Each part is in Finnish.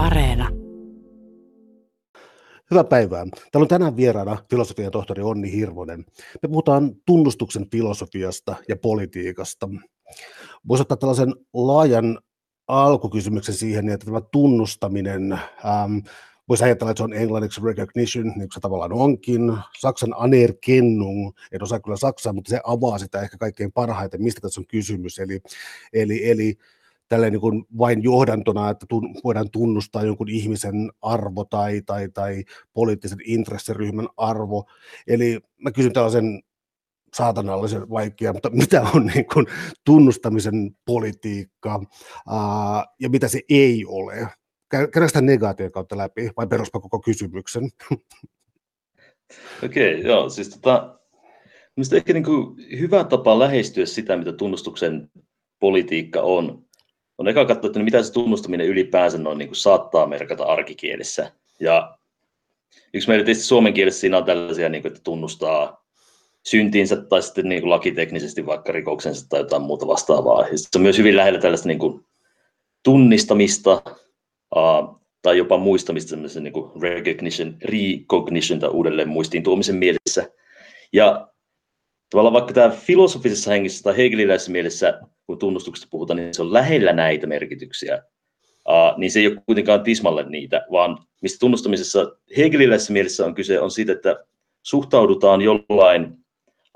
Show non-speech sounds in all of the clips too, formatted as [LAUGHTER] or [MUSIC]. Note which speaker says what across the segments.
Speaker 1: Areena.
Speaker 2: Hyvää päivää. Täällä on tänään vieraana filosofian tohtori Onni Hirvonen. Me puhutaan tunnustuksen filosofiasta ja politiikasta. Voisi ottaa tällaisen laajan alkukysymyksen siihen, että tämä tunnustaminen, ähm, voisi ajatella, että se on englanniksi recognition, niin kuin se tavallaan onkin. Saksan anerkennung, en osaa kyllä saksaa, mutta se avaa sitä ehkä kaikkein parhaiten, mistä tässä on kysymys. Eli, eli, eli tälleen niin kuin vain johdantona, että tun, voidaan tunnustaa jonkun ihmisen arvo tai, tai, tai poliittisen intressiryhmän arvo. Eli mä kysyn tällaisen saatanallisen vaikea, mutta mitä on niin kuin tunnustamisen politiikka ää, ja mitä se ei ole? Käydään sitä negaation kautta läpi vai peruspa koko kysymyksen?
Speaker 3: Okei, okay, joo, siis tota, Mielestäni ehkä niin kuin hyvä tapa lähestyä sitä, mitä tunnustuksen politiikka on, on eka katsoa, että mitä se tunnustaminen ylipäänsä noin niin kuin saattaa merkata arkikielessä. Ja yksi meidän tietysti suomen kielessä siinä on tällaisia, niin kuin, että tunnustaa syntiinsä tai sitten niin kuin lakiteknisesti vaikka rikoksensa tai jotain muuta vastaavaa. Ja se on myös hyvin lähellä tällaista niin kuin tunnistamista uh, tai jopa muistamista, niin kuin recognition, recognition tai uudelleen muistiin tuomisen mielessä. Ja tavallaan vaikka tämä filosofisessa hengessä tai hegeliläisessä mielessä, kun tunnustuksesta puhutaan, niin se on lähellä näitä merkityksiä, uh, niin se ei ole kuitenkaan tismalle niitä, vaan mistä tunnustamisessa hegeliläisessä mielessä on kyse, on siitä, että suhtaudutaan jollain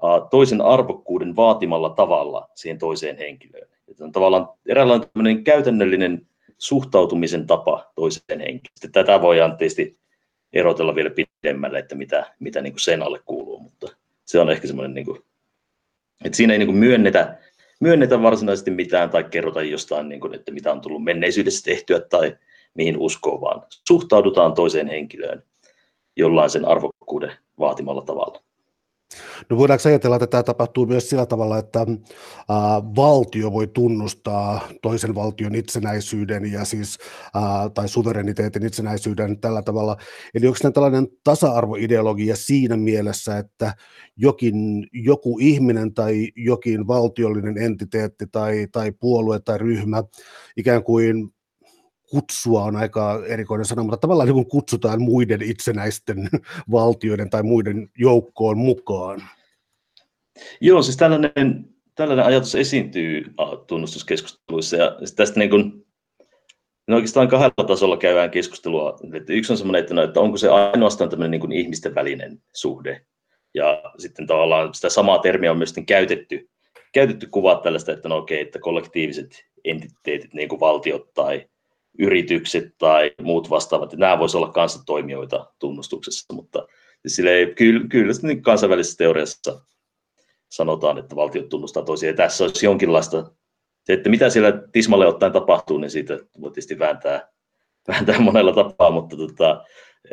Speaker 3: uh, toisen arvokkuuden vaatimalla tavalla siihen toiseen henkilöön. Että on tavallaan eräänlainen käytännöllinen suhtautumisen tapa toiseen henkilöön. Tätä voidaan tietysti erotella vielä pidemmälle, että mitä, mitä niin kuin sen alle kuuluu, mutta se on ehkä semmoinen, niin kuin, että siinä ei niin kuin myönnetä, myönnetä varsinaisesti mitään tai kerrota jostain, niin kuin, että mitä on tullut menneisyydessä tehtyä tai mihin uskoo, vaan suhtaudutaan toiseen henkilöön jollain sen arvokkuuden vaatimalla tavalla.
Speaker 2: No voidaanko ajatella, että tämä tapahtuu myös sillä tavalla, että ä, valtio voi tunnustaa toisen valtion itsenäisyyden ja siis, ä, tai suvereniteetin itsenäisyyden tällä tavalla. Eli onko tällainen tasa-arvoideologia siinä mielessä, että jokin, joku ihminen tai jokin valtiollinen entiteetti tai, tai puolue tai ryhmä ikään kuin kutsua on aika erikoinen sana, mutta tavallaan niin kutsutaan muiden itsenäisten [LAUGHS] valtioiden tai muiden joukkoon mukaan.
Speaker 3: Joo, siis tällainen, tällainen ajatus esiintyy tunnustuskeskusteluissa ja tästä niin kuin, no oikeastaan kahdella tasolla käydään keskustelua. Että yksi on semmoinen, että, no, että onko se ainoastaan tämmöinen niin kuin ihmisten välinen suhde. Ja sitten tavallaan sitä samaa termiä on myös käytetty, käytetty kuvaa tällaista, että no okei, että kollektiiviset entiteetit, niin kuin valtiot tai yritykset tai muut vastaavat, nämä voisivat olla kanssa toimijoita tunnustuksessa, mutta sille kyllä, kyllä niin kansainvälisessä teoriassa sanotaan, että valtiot tunnustaa toisiaan. Tässä olisi jonkinlaista, se, että mitä siellä tismalle ottaen tapahtuu, niin siitä voi tietysti vääntää, vääntää monella tapaa, mutta tota,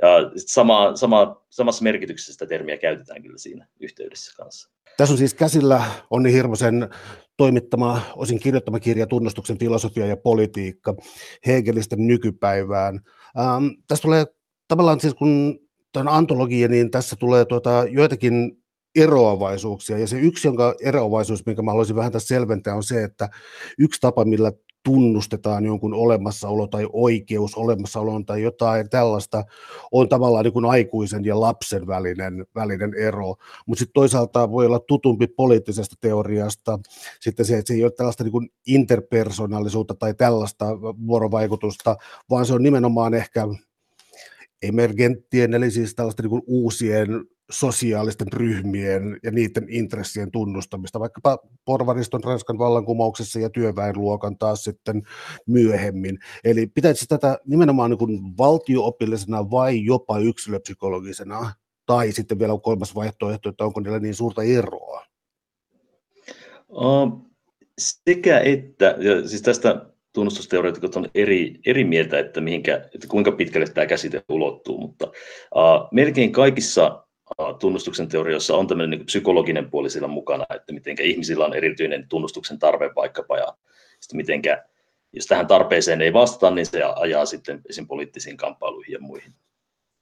Speaker 3: ja sama, sama, samassa merkityksessä sitä termiä käytetään kyllä siinä yhteydessä kanssa.
Speaker 2: Tässä on siis käsillä Onni Hirvosen toimittama, osin kirjoittama kirja Tunnustuksen filosofia ja politiikka Hegelistä nykypäivään. Ähm, tässä tulee tavallaan siis kun tämä antologia, niin tässä tulee tuota, joitakin eroavaisuuksia. Ja se yksi, jonka eroavaisuus, minkä mä haluaisin vähän tässä selventää, on se, että yksi tapa, millä tunnustetaan jonkun olemassaolo tai oikeus olemassaoloon tai jotain tällaista, on tavallaan niin kuin aikuisen ja lapsen välinen, välinen ero. Mutta sitten toisaalta voi olla tutumpi poliittisesta teoriasta sitten se, että se ei ole tällaista niin kuin interpersonaalisuutta tai tällaista vuorovaikutusta, vaan se on nimenomaan ehkä emergenttien, eli siis tällaista niin uusien sosiaalisten ryhmien ja niiden intressien tunnustamista, vaikkapa porvariston Ranskan vallankumouksessa ja työväenluokan taas sitten myöhemmin. Eli pitäisi tätä nimenomaan niin kuin valtioopillisena vai jopa yksilöpsykologisena, tai sitten vielä kolmas vaihtoehto, että onko niillä niin suurta eroa?
Speaker 3: Uh, sekä että, ja siis tästä tunnustusteoreetikot on eri, eri mieltä, että, mihinkä, että kuinka pitkälle tämä käsite ulottuu, mutta uh, melkein kaikissa tunnustuksen teorioissa on tämmöinen niin psykologinen puoli siellä mukana, että miten ihmisillä on erityinen tunnustuksen tarve vaikkapa, ja sitten mitenkä, jos tähän tarpeeseen ei vastata, niin se ajaa sitten esim. poliittisiin kamppailuihin ja muihin.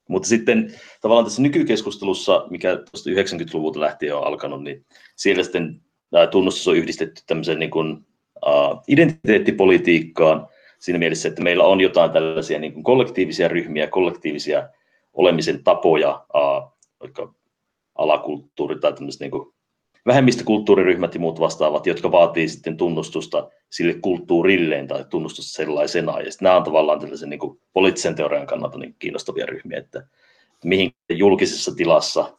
Speaker 3: Mutta sitten tavallaan tässä nykykeskustelussa, mikä tuosta 90-luvulta lähtien on alkanut, niin siellä sitten tämä tunnustus on yhdistetty tämmöiseen niin kuin, uh, identiteettipolitiikkaan siinä mielessä, että meillä on jotain tällaisia niin kuin kollektiivisia ryhmiä, kollektiivisia olemisen tapoja, vaikka alakulttuuri tai tämmöiset niin vähemmistökulttuuriryhmät ja muut vastaavat, jotka vaatii sitten tunnustusta sille kulttuurilleen tai tunnustusta sellaisena. Ja nämä on tavallaan tällaisen niin kuin poliittisen teorian kannalta niin kiinnostavia ryhmiä, että mihin julkisessa tilassa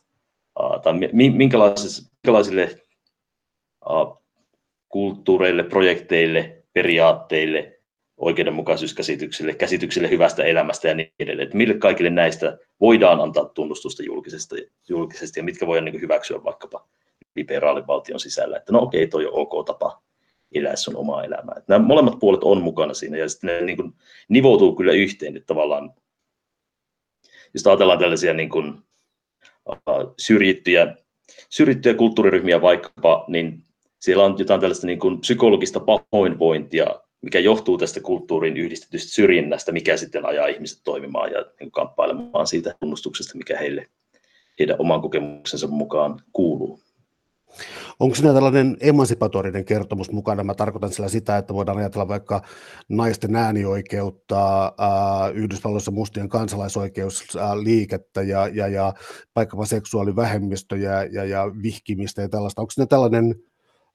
Speaker 3: tai minkälaisille kulttuureille, projekteille, periaatteille, oikeudenmukaisuuskäsityksille, käsityksille hyvästä elämästä ja niin edelleen. Että mille kaikille näistä voidaan antaa tunnustusta julkisesti, julkisesti ja mitkä voidaan niin hyväksyä vaikkapa liberaalin valtion sisällä, että no okei, toi on ok tapa elää sun omaa elämää. Että nämä molemmat puolet on mukana siinä ja sitten ne niin kuin nivoutuu kyllä yhteen, että tavallaan jos ajatellaan tällaisia niin kuin, uh, syrjittyjä, syrjittyjä kulttuuriryhmiä vaikkapa, niin siellä on jotain tällaista niin kuin psykologista pahoinvointia, mikä johtuu tästä kulttuurin yhdistetystä syrjinnästä, mikä sitten ajaa ihmiset toimimaan ja niin kamppailemaan siitä tunnustuksesta, mikä heille heidän oman kokemuksensa mukaan kuuluu.
Speaker 2: Onko siinä tällainen emansipatorinen kertomus mukana? Mä tarkoitan sillä sitä, että voidaan ajatella vaikka naisten äänioikeutta, äh, Yhdysvalloissa mustien kansalaisoikeusliikettä ja, ja, ja vaikkapa seksuaalivähemmistöjä ja, ja vihkimistä ja tällaista. Onko siinä tällainen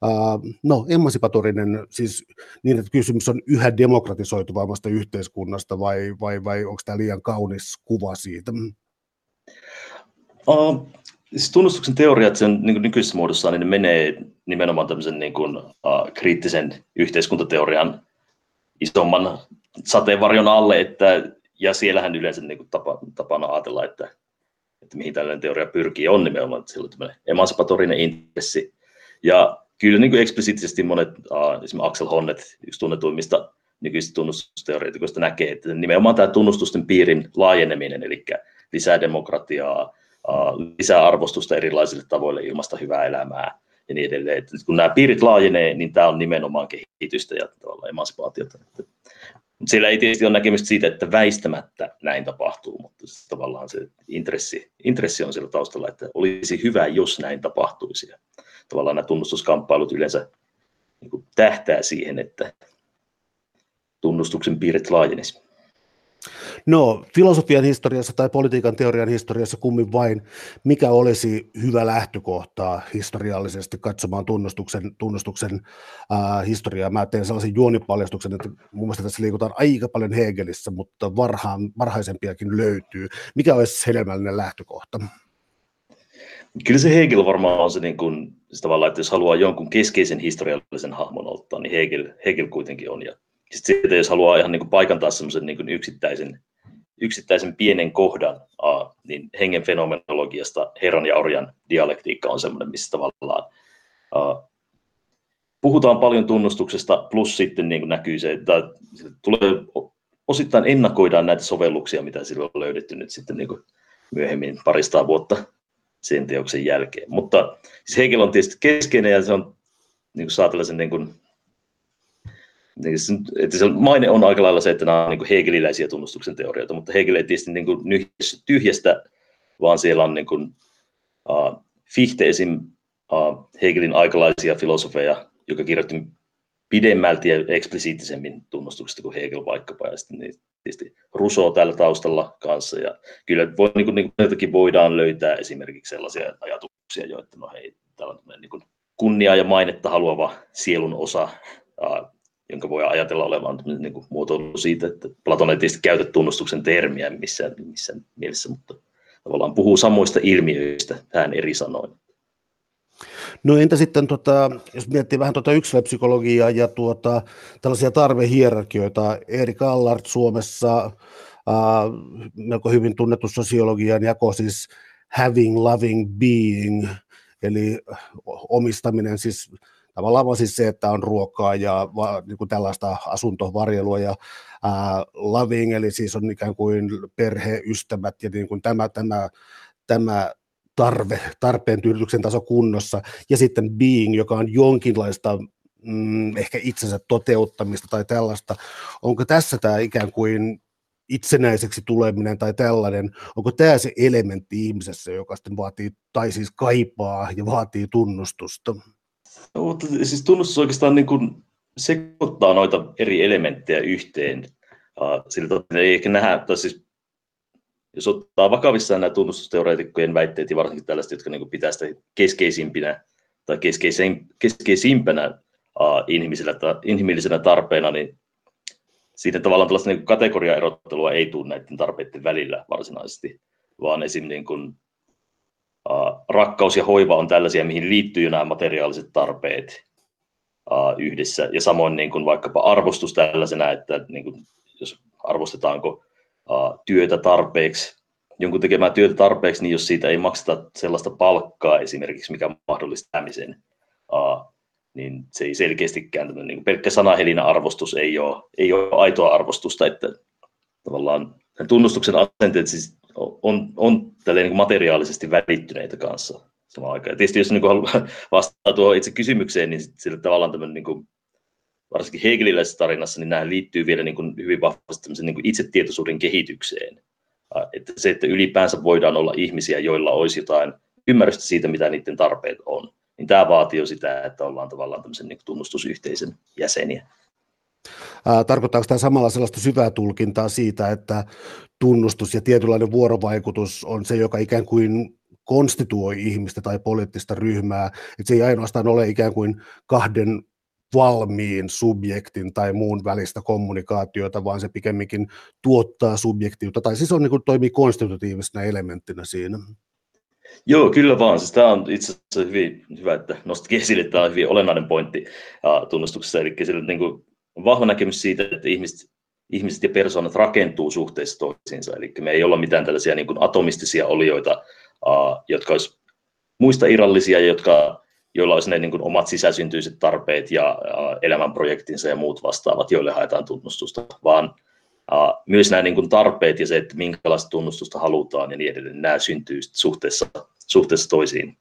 Speaker 2: Uh, no, emansipatorinen, siis niin, että kysymys on yhä demokratisoituvammasta yhteiskunnasta vai, vai, vai onko tämä liian kaunis kuva siitä?
Speaker 3: Uh, siis tunnustuksen teoriat sen niin nykyisessä muodossaan, niin ne menee nimenomaan tämmöisen niin kuin, uh, kriittisen yhteiskuntateorian isomman sateenvarjon alle, että, ja siellähän yleensä niin kuin tapa, tapana ajatella, että, että mihin tällainen teoria pyrkii, on nimenomaan sillä tämmöinen emansipatorinen intressi. Ja kyllä niin kuin eksplisiittisesti monet, esimerkiksi Axel Honnet, yksi tunnetuimmista nykyisistä tunnustusteoreetikoista näkee, että nimenomaan tämä tunnustusten piirin laajeneminen, eli lisää demokratiaa, lisää arvostusta erilaisille tavoille ilmasta hyvää elämää ja niin edelleen. Et kun nämä piirit laajenee, niin tämä on nimenomaan kehitystä ja tavallaan emansipaatiota. Siellä ei tietysti ole näkemystä siitä, että väistämättä näin tapahtuu, mutta siis tavallaan se intressi, intressi on siellä taustalla, että olisi hyvä, jos näin tapahtuisi. Tavallaan nämä tunnustuskamppailut yleensä niin tähtää siihen, että tunnustuksen piirit laajenisivat.
Speaker 2: No, filosofian historiassa tai politiikan teorian historiassa kummin vain, mikä olisi hyvä lähtökohta historiallisesti katsomaan tunnustuksen, tunnustuksen äh, historiaa. Mä teen sellaisen juonipaljastuksen, että mun mielestä tässä liikutaan aika paljon Hegelissä, mutta varhaan, varhaisempiakin löytyy. Mikä olisi hedelmällinen lähtökohta?
Speaker 3: Kyllä se Hegel varmaan on se, niin kuin, se tavallaan, että jos haluaa jonkun keskeisen historiallisen hahmon ottaa, niin Hegel, Hegel kuitenkin on. Ja sitten siitä, jos haluaa ihan niin kuin paikantaa semmoisen niin kuin yksittäisen, yksittäisen pienen kohdan, uh, niin hengen fenomenologiasta Herran ja Orjan dialektiikka on semmoinen, missä tavallaan uh, puhutaan paljon tunnustuksesta, plus sitten niin kuin näkyy se, että tulee, osittain ennakoidaan näitä sovelluksia, mitä silloin on löydetty nyt sitten niin kuin myöhemmin parista vuotta sen teoksen jälkeen. Mutta siis Hegel on tietysti keskeinen ja se on niin kuin saa tällaisen niin kuin, niin että se maine on aika lailla se, että nämä on niin hegeliläisiä tunnustuksen teorioita, mutta Hegel ei tietysti niin kuin tyhjästä, vaan siellä on niin kuin, uh, Fichte esim. Uh, Hegelin aikalaisia filosofeja, joka kirjoitti pidemmälti ja eksplisiittisemmin tunnustuksesta kuin Hegel vaikkapa, ja sitten niin tietysti Rousseau tällä taustalla kanssa, ja kyllä voi, niin kuin, niin kuin voidaan löytää esimerkiksi sellaisia ajatuksia jo, että no hei, täällä on niin kuin kunnia ja mainetta haluava sielun osa, uh, jonka voi ajatella olevan niin kuin muotoilu siitä, että Platon ei tietysti käytä tunnustuksen termiä missään, missään mielessä, mutta tavallaan puhuu samoista ilmiöistä hän eri sanoin.
Speaker 2: No entä sitten, tota, jos miettii vähän tuota yksilöpsykologiaa ja tuota, tällaisia tarvehierarkioita, Erik Allard Suomessa, äh, melko hyvin tunnettu sosiologian jako, siis having, loving, being, eli omistaminen, siis tavallaan vaan siis se, että on ruokaa ja va, niin kuin tällaista asuntovarjelua ja ää, loving, eli siis on ikään kuin perheystävät ja niin kuin tämä, tämä, tämä tarve, tarpeen tyydytyksen taso kunnossa, ja sitten being, joka on jonkinlaista mm, ehkä itsensä toteuttamista tai tällaista. Onko tässä tämä ikään kuin itsenäiseksi tuleminen tai tällainen, onko tämä se elementti ihmisessä, joka sitten vaatii, tai siis kaipaa ja vaatii tunnustusta?
Speaker 3: Mutta siis tunnustus oikeastaan niin kuin sekoittaa noita eri elementtejä yhteen. Sillä ei ehkä nähdä, tai siis jos ottaa vakavissaan nämä tunnustusteoreetikkojen väitteet, ja varsinkin tällaiset, jotka niin pitää sitä keskeisimpinä tai keskeisimpänä uh, inhimillisenä, inhimillisenä tarpeena, niin siitä tavallaan tällaista niin kategoriaerottelua ei tule näiden tarpeiden välillä varsinaisesti, vaan esim. Niin kuin, uh, rakkaus ja hoiva on tällaisia, mihin liittyy nämä materiaaliset tarpeet uh, yhdessä. Ja samoin niin kuin vaikkapa arvostus tällaisena, että niin kuin, jos arvostetaanko työtä tarpeeksi, jonkun tekemään työtä tarpeeksi, niin jos siitä ei makseta sellaista palkkaa esimerkiksi, mikä mahdollistaa sen, niin se ei selkeästikään niin pelkkä sanahelinä arvostus ei ole, ei ole aitoa arvostusta, että tavallaan tunnustuksen asenteet siis on, on niin materiaalisesti välittyneitä kanssa samaan aikaan. Ja tietysti jos niin haluaa vastata tuohon itse kysymykseen, niin sillä tavallaan tämmöinen niin varsinkin hegeliläisessä tarinassa, niin nämä liittyy vielä niin kuin hyvin vahvasti niin kuin itsetietoisuuden kehitykseen. Että se, että ylipäänsä voidaan olla ihmisiä, joilla olisi jotain ymmärrystä siitä, mitä niiden tarpeet on niin tämä vaatii jo sitä, että ollaan tavallaan tämmöisen niin tunnustusyhteisön jäseniä.
Speaker 2: Tarkoittaako tämä samalla sellaista syvää tulkintaa siitä, että tunnustus ja tietynlainen vuorovaikutus on se, joka ikään kuin konstituoi ihmistä tai poliittista ryhmää, että se ei ainoastaan ole ikään kuin kahden valmiin subjektin tai muun välistä kommunikaatiota, vaan se pikemminkin tuottaa subjektiutta, tai siis on, niin kuin, toimii konstitutiivisena elementtinä siinä.
Speaker 3: Joo, kyllä vaan. Siis tämä on itse asiassa hyvin hyvä, että nostitkin esille, tämä on hyvin olennainen pointti tunnustuksessa. Eli sillä niin kuin, vahva näkemys siitä, että ihmiset, ihmiset ja persoonat rakentuu suhteessa toisiinsa. Eli me ei olla mitään tällaisia niin kuin atomistisia olioita, jotka olisi muista irrallisia, jotka, joilla olisi ne niin kuin, omat sisäsyntyiset tarpeet ja elämänprojektinsa ja muut vastaavat, joille haetaan tunnustusta, vaan myös nämä niin kuin tarpeet ja se, että minkälaista tunnustusta halutaan ja niin edelleen, nämä syntyy suhteessa, suhteessa toisiin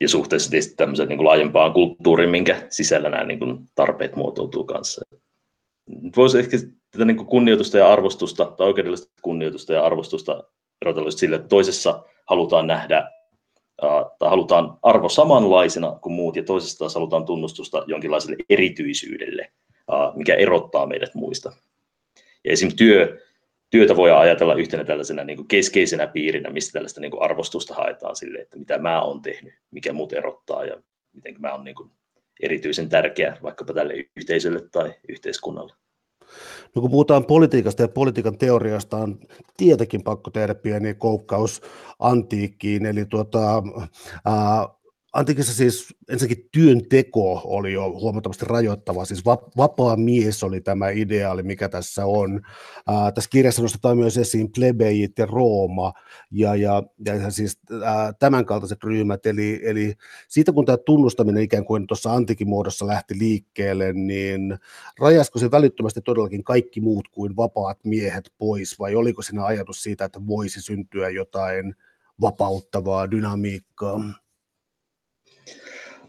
Speaker 3: ja suhteessa tietysti niin kuin laajempaan kulttuuriin, minkä sisällä nämä niin kuin tarpeet muotoutuu kanssa. Voisi ehkä tätä niin kuin kunnioitusta ja arvostusta tai oikeudellista kunnioitusta ja arvostusta erotella sille, että toisessa halutaan nähdä tai halutaan arvo samanlaisena kuin muut ja toisessa taas halutaan tunnustusta jonkinlaiselle erityisyydelle, mikä erottaa meidät muista. Ja esim. Työ, työtä voi ajatella yhtenä tällaisena niin kuin keskeisenä piirinä, mistä tällaista niin kuin arvostusta haetaan sille, että mitä mä oon tehnyt, mikä muut erottaa ja miten mä oon niin kuin erityisen tärkeä vaikkapa tälle yhteisölle tai yhteiskunnalle.
Speaker 2: No kun puhutaan politiikasta ja politiikan teoriasta, on tietenkin pakko tehdä pieni koukkaus antiikkiin, eli tuota, ää, Antiikissa siis ensinnäkin työnteko oli jo huomattavasti rajoittava, siis vapaa mies oli tämä ideaali, mikä tässä on. Ää, tässä kirjassa nostetaan myös esiin plebejit ja Rooma ja, ja, ja siis ää, tämänkaltaiset ryhmät, eli, eli siitä kun tämä tunnustaminen ikään kuin tuossa antiikin muodossa lähti liikkeelle, niin rajasko se välittömästi todellakin kaikki muut kuin vapaat miehet pois, vai oliko siinä ajatus siitä, että voisi syntyä jotain vapauttavaa dynamiikkaa?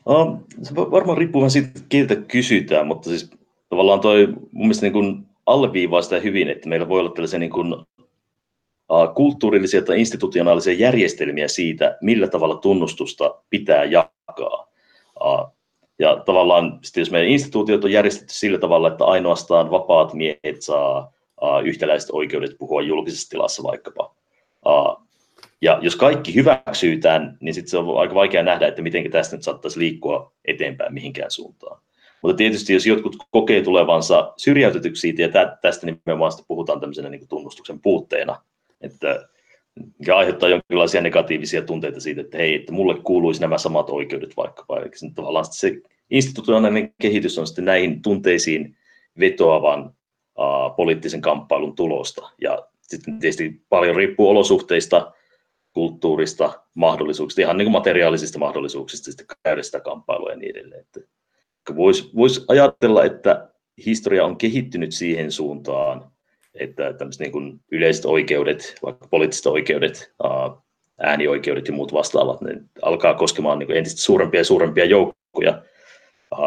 Speaker 3: Uh, se varmaan riippuu vähän siitä, keiltä kysytään, mutta siis tavallaan toi mun mielestä niin kuin alleviivaa sitä hyvin, että meillä voi olla tällaisia niin kuin, uh, kulttuurillisia tai institutionaalisia järjestelmiä siitä, millä tavalla tunnustusta pitää jakaa. Uh, ja tavallaan jos meidän instituutiot on järjestetty sillä tavalla, että ainoastaan vapaat miehet saa uh, yhtäläiset oikeudet puhua julkisessa tilassa vaikkapa, uh, ja jos kaikki hyväksytään, niin sitten se on aika vaikea nähdä, että miten tästä nyt saattaisi liikkua eteenpäin mihinkään suuntaan. Mutta tietysti jos jotkut kokee tulevansa syrjäytetyksi siitä, ja tästä nimenomaan puhutaan tämmöisenä niin tunnustuksen puutteena, että mikä aiheuttaa jonkinlaisia negatiivisia tunteita siitä, että hei, että mulle kuuluisi nämä samat oikeudet vaikkapa. Eli se, tavallaan se institutionaalinen kehitys on sitten näihin tunteisiin vetoavan uh, poliittisen kamppailun tulosta. Ja sitten tietysti paljon riippuu olosuhteista, kulttuurista mahdollisuuksista, ihan niin kuin materiaalisista mahdollisuuksista sitten käydä sitä kamppailua ja niin edelleen. Voisi vois ajatella, että historia on kehittynyt siihen suuntaan, että tämmöiset niin kuin yleiset oikeudet, vaikka poliittiset oikeudet, äänioikeudet ja muut vastaavat, ne alkaa koskemaan niin kuin entistä suurempia ja suurempia joukkoja.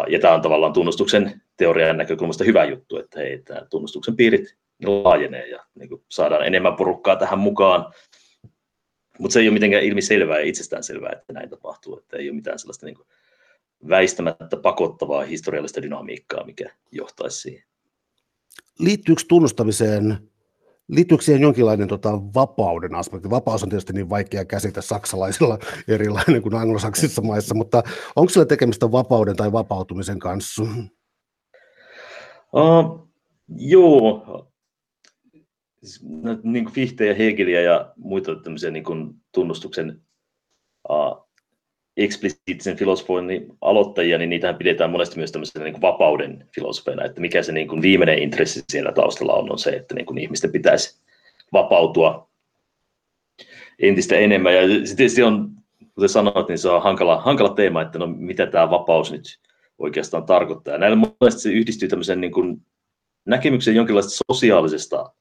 Speaker 3: Ja tämä on tavallaan tunnustuksen teorian näkökulmasta hyvä juttu, että hei, tunnustuksen piirit laajenee ja niin kuin saadaan enemmän porukkaa tähän mukaan mutta se ei ole mitenkään ilmiselvää ja itsestään selvää, että näin tapahtuu, että ei ole mitään sellaista niin kuin väistämättä pakottavaa historiallista dynamiikkaa, mikä johtaisi siihen.
Speaker 2: Liittyykö tunnustamiseen, liittyykö siihen jonkinlainen tota, vapauden aspekti? Vapaus on tietysti niin vaikea käsitä saksalaisilla [LAUGHS] erilainen kuin anglosaksissa maissa, mutta onko sillä tekemistä vapauden tai vapautumisen kanssa?
Speaker 3: Uh, joo, siis, niin kuin Fichte ja Hegeliä ja muita tämmöisiä niin kuin tunnustuksen uh, eksplisiittisen filosofoinnin aloittajia, niin niitähän pidetään monesti myös tämmöisenä niin kuin vapauden filosofeina, että mikä se niin kuin viimeinen intressi siellä taustalla on, on se, että niin kuin ihmisten pitäisi vapautua entistä enemmän. Ja tietysti on, kuten sanoit, niin se on hankala, hankala teema, että no mitä tämä vapaus nyt oikeastaan tarkoittaa. Ja näillä monesti se yhdistyy tämmöisen niin kuin näkemykseen jonkinlaista sosiaalisesta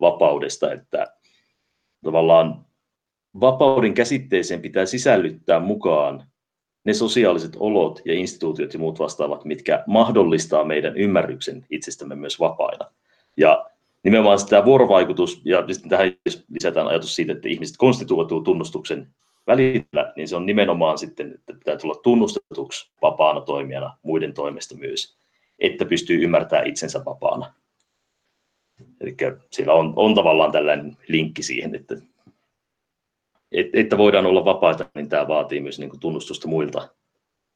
Speaker 3: vapaudesta, että tavallaan vapauden käsitteeseen pitää sisällyttää mukaan ne sosiaaliset olot ja instituutiot ja muut vastaavat, mitkä mahdollistaa meidän ymmärryksen itsestämme myös vapaina. Ja nimenomaan tämä vuorovaikutus, ja tähän lisätään ajatus siitä, että ihmiset konstituoituu tunnustuksen välillä, niin se on nimenomaan sitten, että pitää tulla tunnustetuksi vapaana toimijana muiden toimesta myös, että pystyy ymmärtämään itsensä vapaana. Eli siellä on, on tavallaan tällainen linkki siihen, että että voidaan olla vapaita, niin tämä vaatii myös niin kuin tunnustusta muilta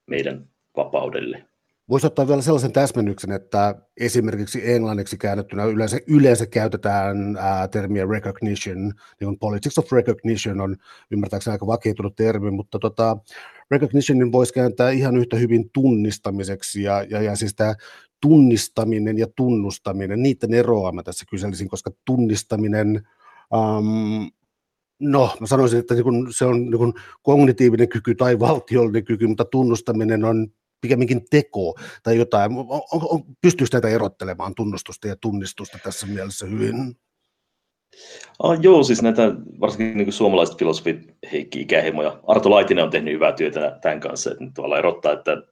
Speaker 3: meidän vapaudelle.
Speaker 2: Voisi ottaa vielä sellaisen täsmennyksen, että esimerkiksi englanniksi käännettynä yleensä, yleensä käytetään ää, termiä recognition, niin kuin politics of recognition on ymmärtääkseni aika vakiintunut termi, mutta tota, recognitionin voisi kääntää ihan yhtä hyvin tunnistamiseksi, ja, ja, ja siis tämä tunnistaminen ja tunnustaminen, niiden eroa mä tässä kyselisin, koska tunnistaminen um, No, mä sanoisin, että niin se on niin kognitiivinen kyky tai valtiollinen kyky, mutta tunnustaminen on pikemminkin teko tai jotain. On, on, pystyykö näitä erottelemaan tunnustusta ja tunnistusta tässä mielessä hyvin?
Speaker 3: Ah, joo, siis näitä varsinkin niin suomalaiset filosofit Heikki Ikähimo ja Arto Laitinen on tehnyt hyvää työtä tämän kanssa, että tavallaan erottaa, että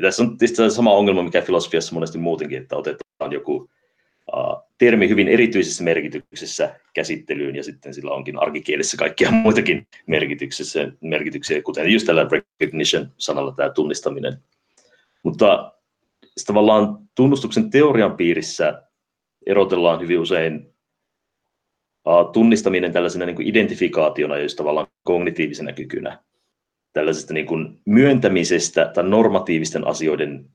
Speaker 3: tässä on tietysti sama ongelma, mikä filosofiassa monesti muutenkin, että otetaan joku termi hyvin erityisessä merkityksessä käsittelyyn ja sitten sillä onkin arkikielessä kaikkia [LAUGHS] muitakin merkityksiä, merkityksiä kuten just tällä recognition-sanalla tämä tunnistaminen. Mutta tavallaan tunnustuksen teorian piirissä erotellaan hyvin usein tunnistaminen tällaisena niin identifikaationa, jos tavallaan kognitiivisena kykynä, tällaisesta niin kuin myöntämisestä tai normatiivisten asioiden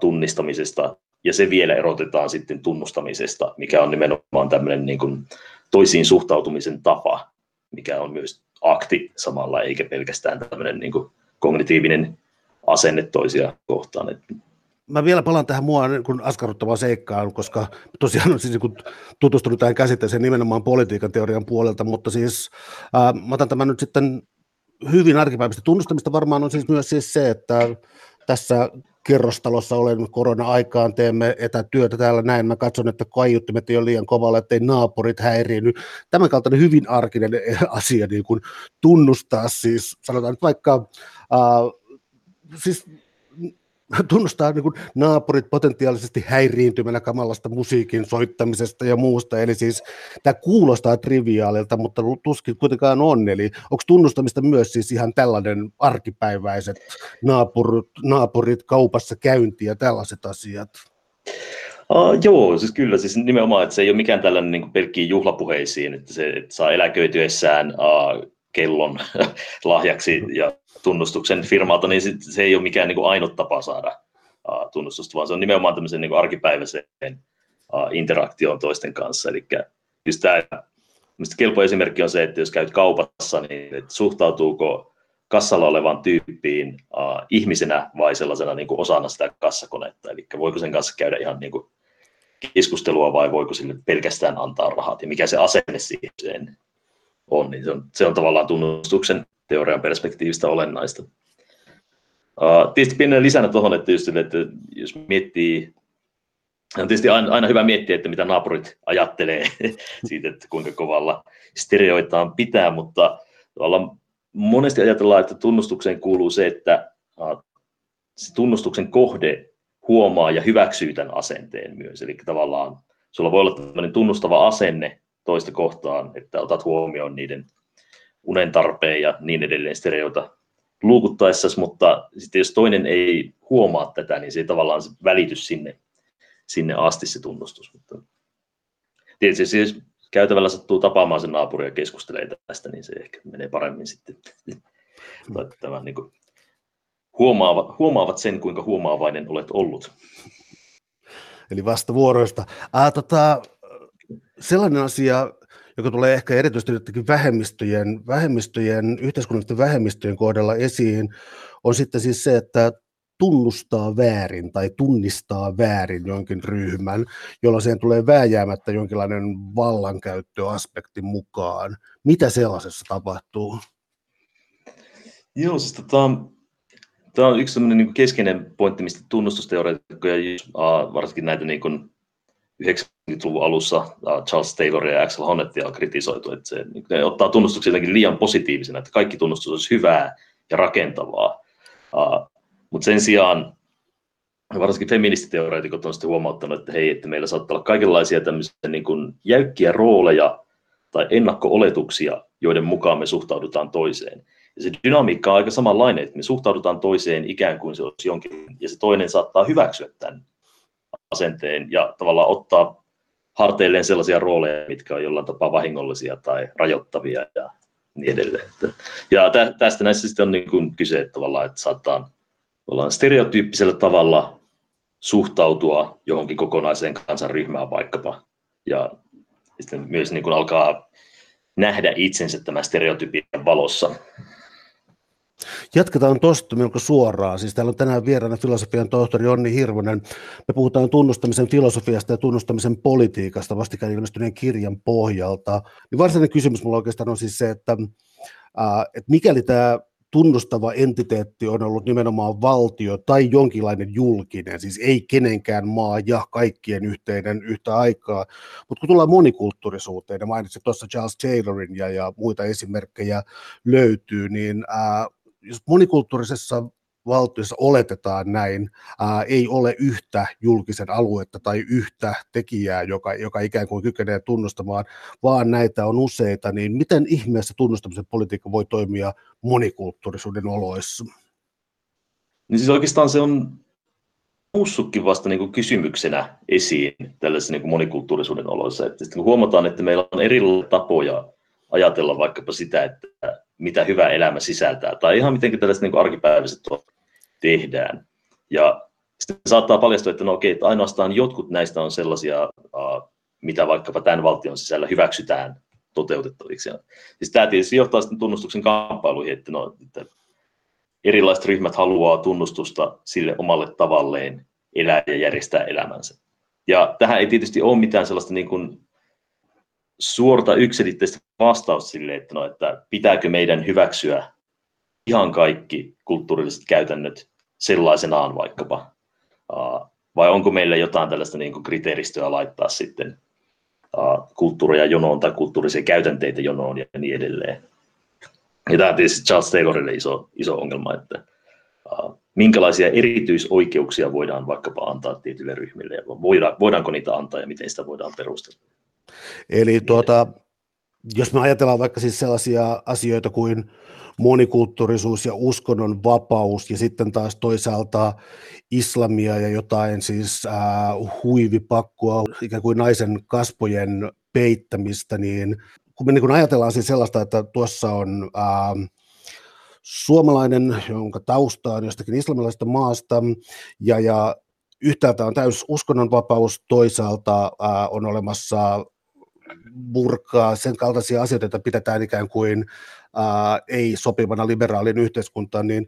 Speaker 3: tunnistamisesta ja se vielä erotetaan sitten tunnustamisesta, mikä on nimenomaan tämmöinen niin kuin toisiin suhtautumisen tapa, mikä on myös akti samalla, eikä pelkästään tämmöinen niin kuin kognitiivinen asenne toisia kohtaan.
Speaker 2: Mä vielä palaan tähän mua niin askarruttavaan seikkaan, koska tosiaan olen siis niin tutustunut tähän käsitteeseen nimenomaan politiikan teorian puolelta, mutta siis ää, mä otan tämän nyt sitten hyvin arkipäiväistä tunnustamista varmaan on siis myös siis se, että tässä kerrostalossa olen korona-aikaan, teemme etätyötä täällä näin, mä katson, että kaiuttimet ei ole liian kovalla, ettei naapurit häiriinny. Tämän kaltainen hyvin arkinen [LAUGHS] asia niin kuin tunnustaa siis, sanotaan nyt vaikka, äh, siis [LAUGHS] tunnustaa niin kuin naapurit potentiaalisesti häiriintymänä kamalasta musiikin soittamisesta ja muusta. Eli siis tämä kuulostaa triviaalilta, mutta tuskin kuitenkaan on. Eli onko tunnustamista myös siis ihan tällainen arkipäiväiset naapurit, naapurit kaupassa käynti ja tällaiset asiat?
Speaker 3: Uh, joo, siis kyllä, siis nimenomaan, että se ei ole mikään tällainen niin pelkkiin juhlapuheisiin, että se että saa eläköityessään uh, kellon [LAUGHS] lahjaksi ja tunnustuksen firmalta, niin se ei ole mikään niin kuin ainut tapa saada tunnustusta, vaan se on nimenomaan tämmöisen niin kuin arkipäiväiseen interaktioon toisten kanssa. Eli just tämä kelpo esimerkki on se, että jos käyt kaupassa, niin että suhtautuuko kassalla olevaan tyyppiin uh, ihmisenä vai sellaisena niin kuin osana sitä kassakonetta. Eli voiko sen kanssa käydä ihan niin kuin keskustelua vai voiko sille pelkästään antaa rahat ja mikä se asenne siihen on. Niin se, on se on tavallaan tunnustuksen teorian perspektiivistä olennaista. Uh, tietysti pienen lisänä tuohon, että, just, että jos miettii, on tietysti aina, aina hyvä miettiä, että mitä naapurit ajattelee [LAUGHS] siitä, että kuinka kovalla stereoitaan pitää, mutta tavallaan monesti ajatellaan, että tunnustukseen kuuluu se, että uh, se tunnustuksen kohde huomaa ja hyväksyy tämän asenteen myös. Eli tavallaan sulla voi olla tämmöinen tunnustava asenne toista kohtaan, että otat huomioon niiden unen tarpeen ja niin edelleen stereota luukuttaessa, mutta sitten jos toinen ei huomaa tätä, niin se ei tavallaan se välitys sinne, sinne asti se tunnustus. Mutta tietysti siis käytävällä sattuu tapaamaan sen naapuria ja keskustelee tästä, niin se ehkä menee paremmin sitten. [LAUGHS] Tämä, niin kuin, huomaavat, huomaavat sen, kuinka huomaavainen olet ollut.
Speaker 2: Eli vastavuoroista. Ää, tota, sellainen asia, joka tulee ehkä erityisesti vähemmistöjen, vähemmistöjen, yhteiskunnallisten vähemmistöjen kohdalla esiin, on sitten siis se, että tunnustaa väärin tai tunnistaa väärin jonkin ryhmän, jolloin siihen tulee vääjäämättä jonkinlainen vallankäyttöaspekti mukaan. Mitä sellaisessa tapahtuu?
Speaker 3: Joo, siis tota, tämä on yksi niin keskeinen pointti, mistä tunnustusteoreetikkoja, varsinkin näitä niin kuin 90-luvun alussa Charles Taylor ja Axel Honnettia on kritisoitu, että se, niin ne ottaa tunnustuksia jotenkin liian positiivisena, että kaikki tunnustus olisi hyvää ja rakentavaa. Mutta sen sijaan varsinkin feministiteoreetikot on sitten huomauttanut, että hei, että meillä saattaa olla kaikenlaisia tämmöisiä niin kuin jäykkiä rooleja tai ennakko-oletuksia, joiden mukaan me suhtaudutaan toiseen. Ja se dynamiikka on aika samanlainen, että me suhtaudutaan toiseen ikään kuin se olisi jonkin, ja se toinen saattaa hyväksyä tämän asenteen ja tavallaan ottaa harteilleen sellaisia rooleja, mitkä on jollain tapaa vahingollisia tai rajoittavia ja niin edelleen. Ja tästä näissä sitten on niin kuin kyse, että tavallaan, että saattaa ollaan stereotyyppisellä tavalla suhtautua johonkin kokonaiseen kansanryhmään vaikkapa. Ja sitten myös niin kuin alkaa nähdä itsensä tämän stereotypian valossa.
Speaker 2: Jatketaan tuosta melko suoraan. Siis täällä on tänään vieraana filosofian tohtori Onni Hirvonen. Me puhutaan tunnustamisen filosofiasta ja tunnustamisen politiikasta vastikään ilmestyneen kirjan pohjalta. Niin varsinainen kysymys mulla oikeastaan on siis se, että, ää, että mikäli tämä tunnustava entiteetti on ollut nimenomaan valtio tai jonkinlainen julkinen, siis ei kenenkään maa ja kaikkien yhteinen yhtä aikaa. Mutta kun tullaan monikulttuurisuuteen, ja mainitsin tuossa Charles Taylorin ja, ja muita esimerkkejä löytyy, niin ää, jos monikulttuurisessa valtiossa oletetaan näin, ää, ei ole yhtä julkisen aluetta tai yhtä tekijää, joka, joka ikään kuin kykenee tunnustamaan, vaan näitä on useita, niin miten ihmeessä tunnustamisen politiikka voi toimia monikulttuurisuuden oloissa?
Speaker 3: Niin siis oikeastaan se on noussutkin vasta niin kuin kysymyksenä esiin tällaisessa niin kuin monikulttuurisuuden oloissa. Että kun huomataan, että meillä on erilaisia tapoja ajatella vaikkapa sitä, että mitä hyvä elämä sisältää, tai ihan miten tällaiset niin arkipäiväiset tehdään. Ja sitten saattaa paljastua, että no okei, että ainoastaan jotkut näistä on sellaisia, mitä vaikkapa tämän valtion sisällä hyväksytään toteutettaviksi. Siis tämä tietysti johtaa sitten tunnustuksen kamppailuihin, että, no, että erilaiset ryhmät haluaa tunnustusta sille omalle tavalleen elää ja järjestää elämänsä. Ja tähän ei tietysti ole mitään sellaista niin kuin suorta yksilitteistä vastausta sille, että, no, että pitääkö meidän hyväksyä ihan kaikki kulttuurilliset käytännöt sellaisenaan vaikkapa, vai onko meillä jotain tällaista niin kuin kriteeristöä laittaa sitten kulttuuria jonoon tai kulttuurisia käytänteitä jonoon ja niin edelleen. Ja tämä on tietysti Charles Taylorille iso, iso ongelma, että minkälaisia erityisoikeuksia voidaan vaikkapa antaa tietyille ryhmille, ja voidaanko niitä antaa ja miten sitä voidaan perustella.
Speaker 2: Eli tuota, jos me ajatellaan vaikka siis sellaisia asioita kuin monikulttuurisuus ja uskonnon vapaus ja sitten taas toisaalta islamia ja jotain siis äh, huivipakkoa, ikään kuin naisen kasvojen peittämistä, niin kun me niin kun ajatellaan siis sellaista, että tuossa on äh, suomalainen, jonka tausta on jostakin islamilaisesta maasta, ja, ja yhtäältä on täys uskonnonvapaus, toisaalta äh, on olemassa burkaa, sen kaltaisia asioita, joita pidetään ikään kuin ää, ei sopivana liberaalin yhteiskuntaan, niin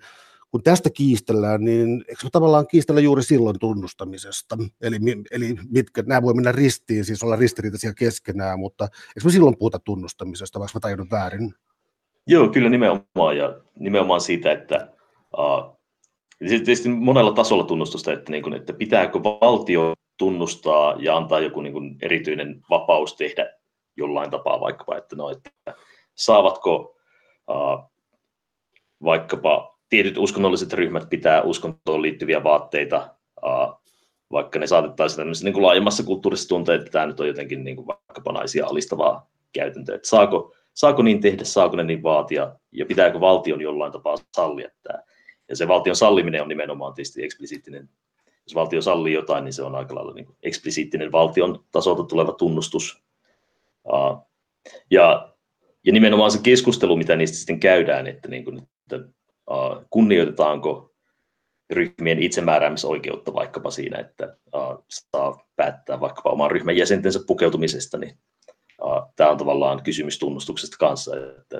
Speaker 2: kun tästä kiistellään, niin eikö me tavallaan kiistellä juuri silloin tunnustamisesta? Eli, eli mitkä, nämä voi mennä ristiin, siis olla ristiriitaisia keskenään, mutta eikö me silloin puhuta tunnustamisesta, vaikka mä tajunnut väärin?
Speaker 3: Joo, kyllä nimenomaan, ja nimenomaan siitä, että uh, tietysti monella tasolla tunnustusta, että, niin kuin, että pitääkö valtio tunnustaa ja antaa joku niin kuin erityinen vapaus tehdä jollain tapaa vaikkapa, että, no, että saavatko uh, vaikkapa tietyt uskonnolliset ryhmät pitää uskontoon liittyviä vaatteita, uh, vaikka ne saatettaisiin tämmöisessä niin kuin laajemmassa kulttuurissa tuntea, että tämä nyt on jotenkin niin kuin vaikkapa naisia alistavaa käytäntöä, että saako saako niin tehdä, saako ne niin vaatia, ja pitääkö valtion jollain tapaa sallia tämä. Ja se valtion salliminen on nimenomaan tietysti eksplisiittinen. Jos valtio sallii jotain, niin se on aika lailla niin eksplisiittinen valtion tasolta tuleva tunnustus. Ja, ja nimenomaan se keskustelu, mitä niistä sitten käydään, että, niin kuin, että kunnioitetaanko ryhmien itsemääräämisoikeutta vaikkapa siinä, että saa päättää vaikkapa oman ryhmän jäsentensä pukeutumisesta, niin tämä on tavallaan kysymys tunnustuksesta kanssa, että,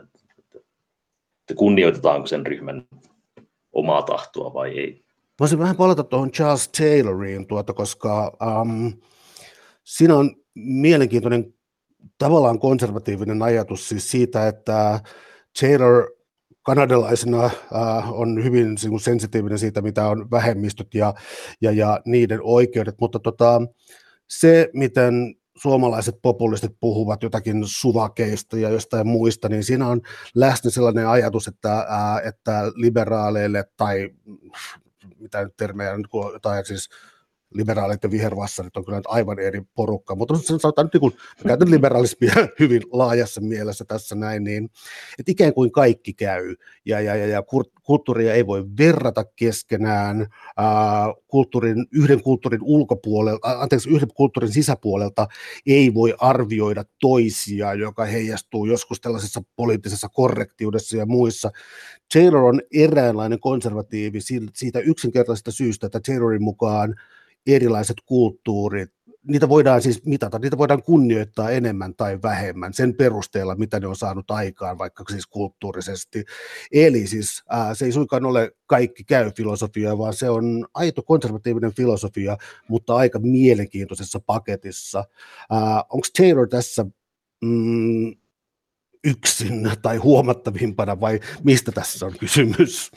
Speaker 3: että kunnioitetaanko sen ryhmän omaa tahtoa vai ei.
Speaker 2: Voisin vähän palata tuohon Charles Tayloriin, tuota, koska um, siinä on mielenkiintoinen tavallaan konservatiivinen ajatus siis siitä, että Taylor kanadalaisena äh, on hyvin niin sensitiivinen siitä, mitä on vähemmistöt ja, ja, ja niiden oikeudet, mutta tota, se, miten suomalaiset populistit puhuvat jotakin suvakeista ja jostain muista, niin siinä on läsnä sellainen ajatus, että, ää, että liberaaleille tai mitä nyt termejä, jotain siis liberaalit ja vihervassarit on kyllä aivan eri porukka, mutta sen sanotaan nyt, kun käytän liberalismia [LAUGHS] hyvin laajassa mielessä tässä näin, niin että ikään kuin kaikki käy, ja, ja, ja, ja kulttuuria ei voi verrata keskenään, ää, kulttuurin, yhden kulttuurin ulkopuolelta, anteeksi, yhden kulttuurin sisäpuolelta ei voi arvioida toisia, joka heijastuu joskus tällaisessa poliittisessa korrektiudessa ja muissa. Taylor on eräänlainen konservatiivi siitä yksinkertaisesta syystä, että Taylorin mukaan erilaiset kulttuurit, niitä voidaan siis mitata, niitä voidaan kunnioittaa enemmän tai vähemmän sen perusteella, mitä ne on saanut aikaan, vaikka siis kulttuurisesti. Eli siis ää, se ei suinkaan ole kaikki käy filosofia, vaan se on aito konservatiivinen filosofia, mutta aika mielenkiintoisessa paketissa. Onko Taylor tässä mm, yksin tai huomattavimpana vai mistä tässä on kysymys?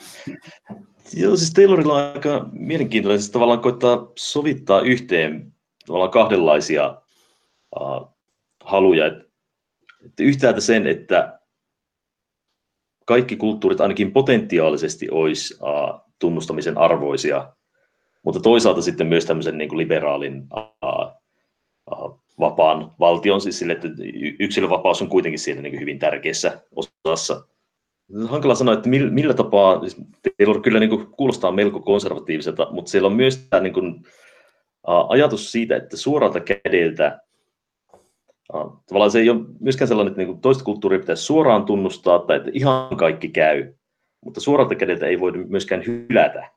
Speaker 3: Joo, siis Taylorilla on aika mielenkiintoinen, siis tavallaan koittaa sovittaa yhteen tavallaan kahdenlaisia uh, haluja. Että, että yhtäältä sen, että kaikki kulttuurit ainakin potentiaalisesti olisi uh, tunnustamisen arvoisia, mutta toisaalta sitten myös tämmöisen niin kuin liberaalin uh, uh, vapaan valtion, siis sille, että yksilövapaus on kuitenkin siinä niin hyvin tärkeässä osassa hankala sanoa, että millä tapaa, siis teillä kyllä niin kuin, kuulostaa melko konservatiiviselta, mutta siellä on myös tämä niin kuin, ajatus siitä, että suoralta kädeltä, tavallaan se ei ole myöskään sellainen, että niin toista kulttuuria pitäisi suoraan tunnustaa, tai että ihan kaikki käy, mutta suoralta kädeltä ei voi myöskään hylätä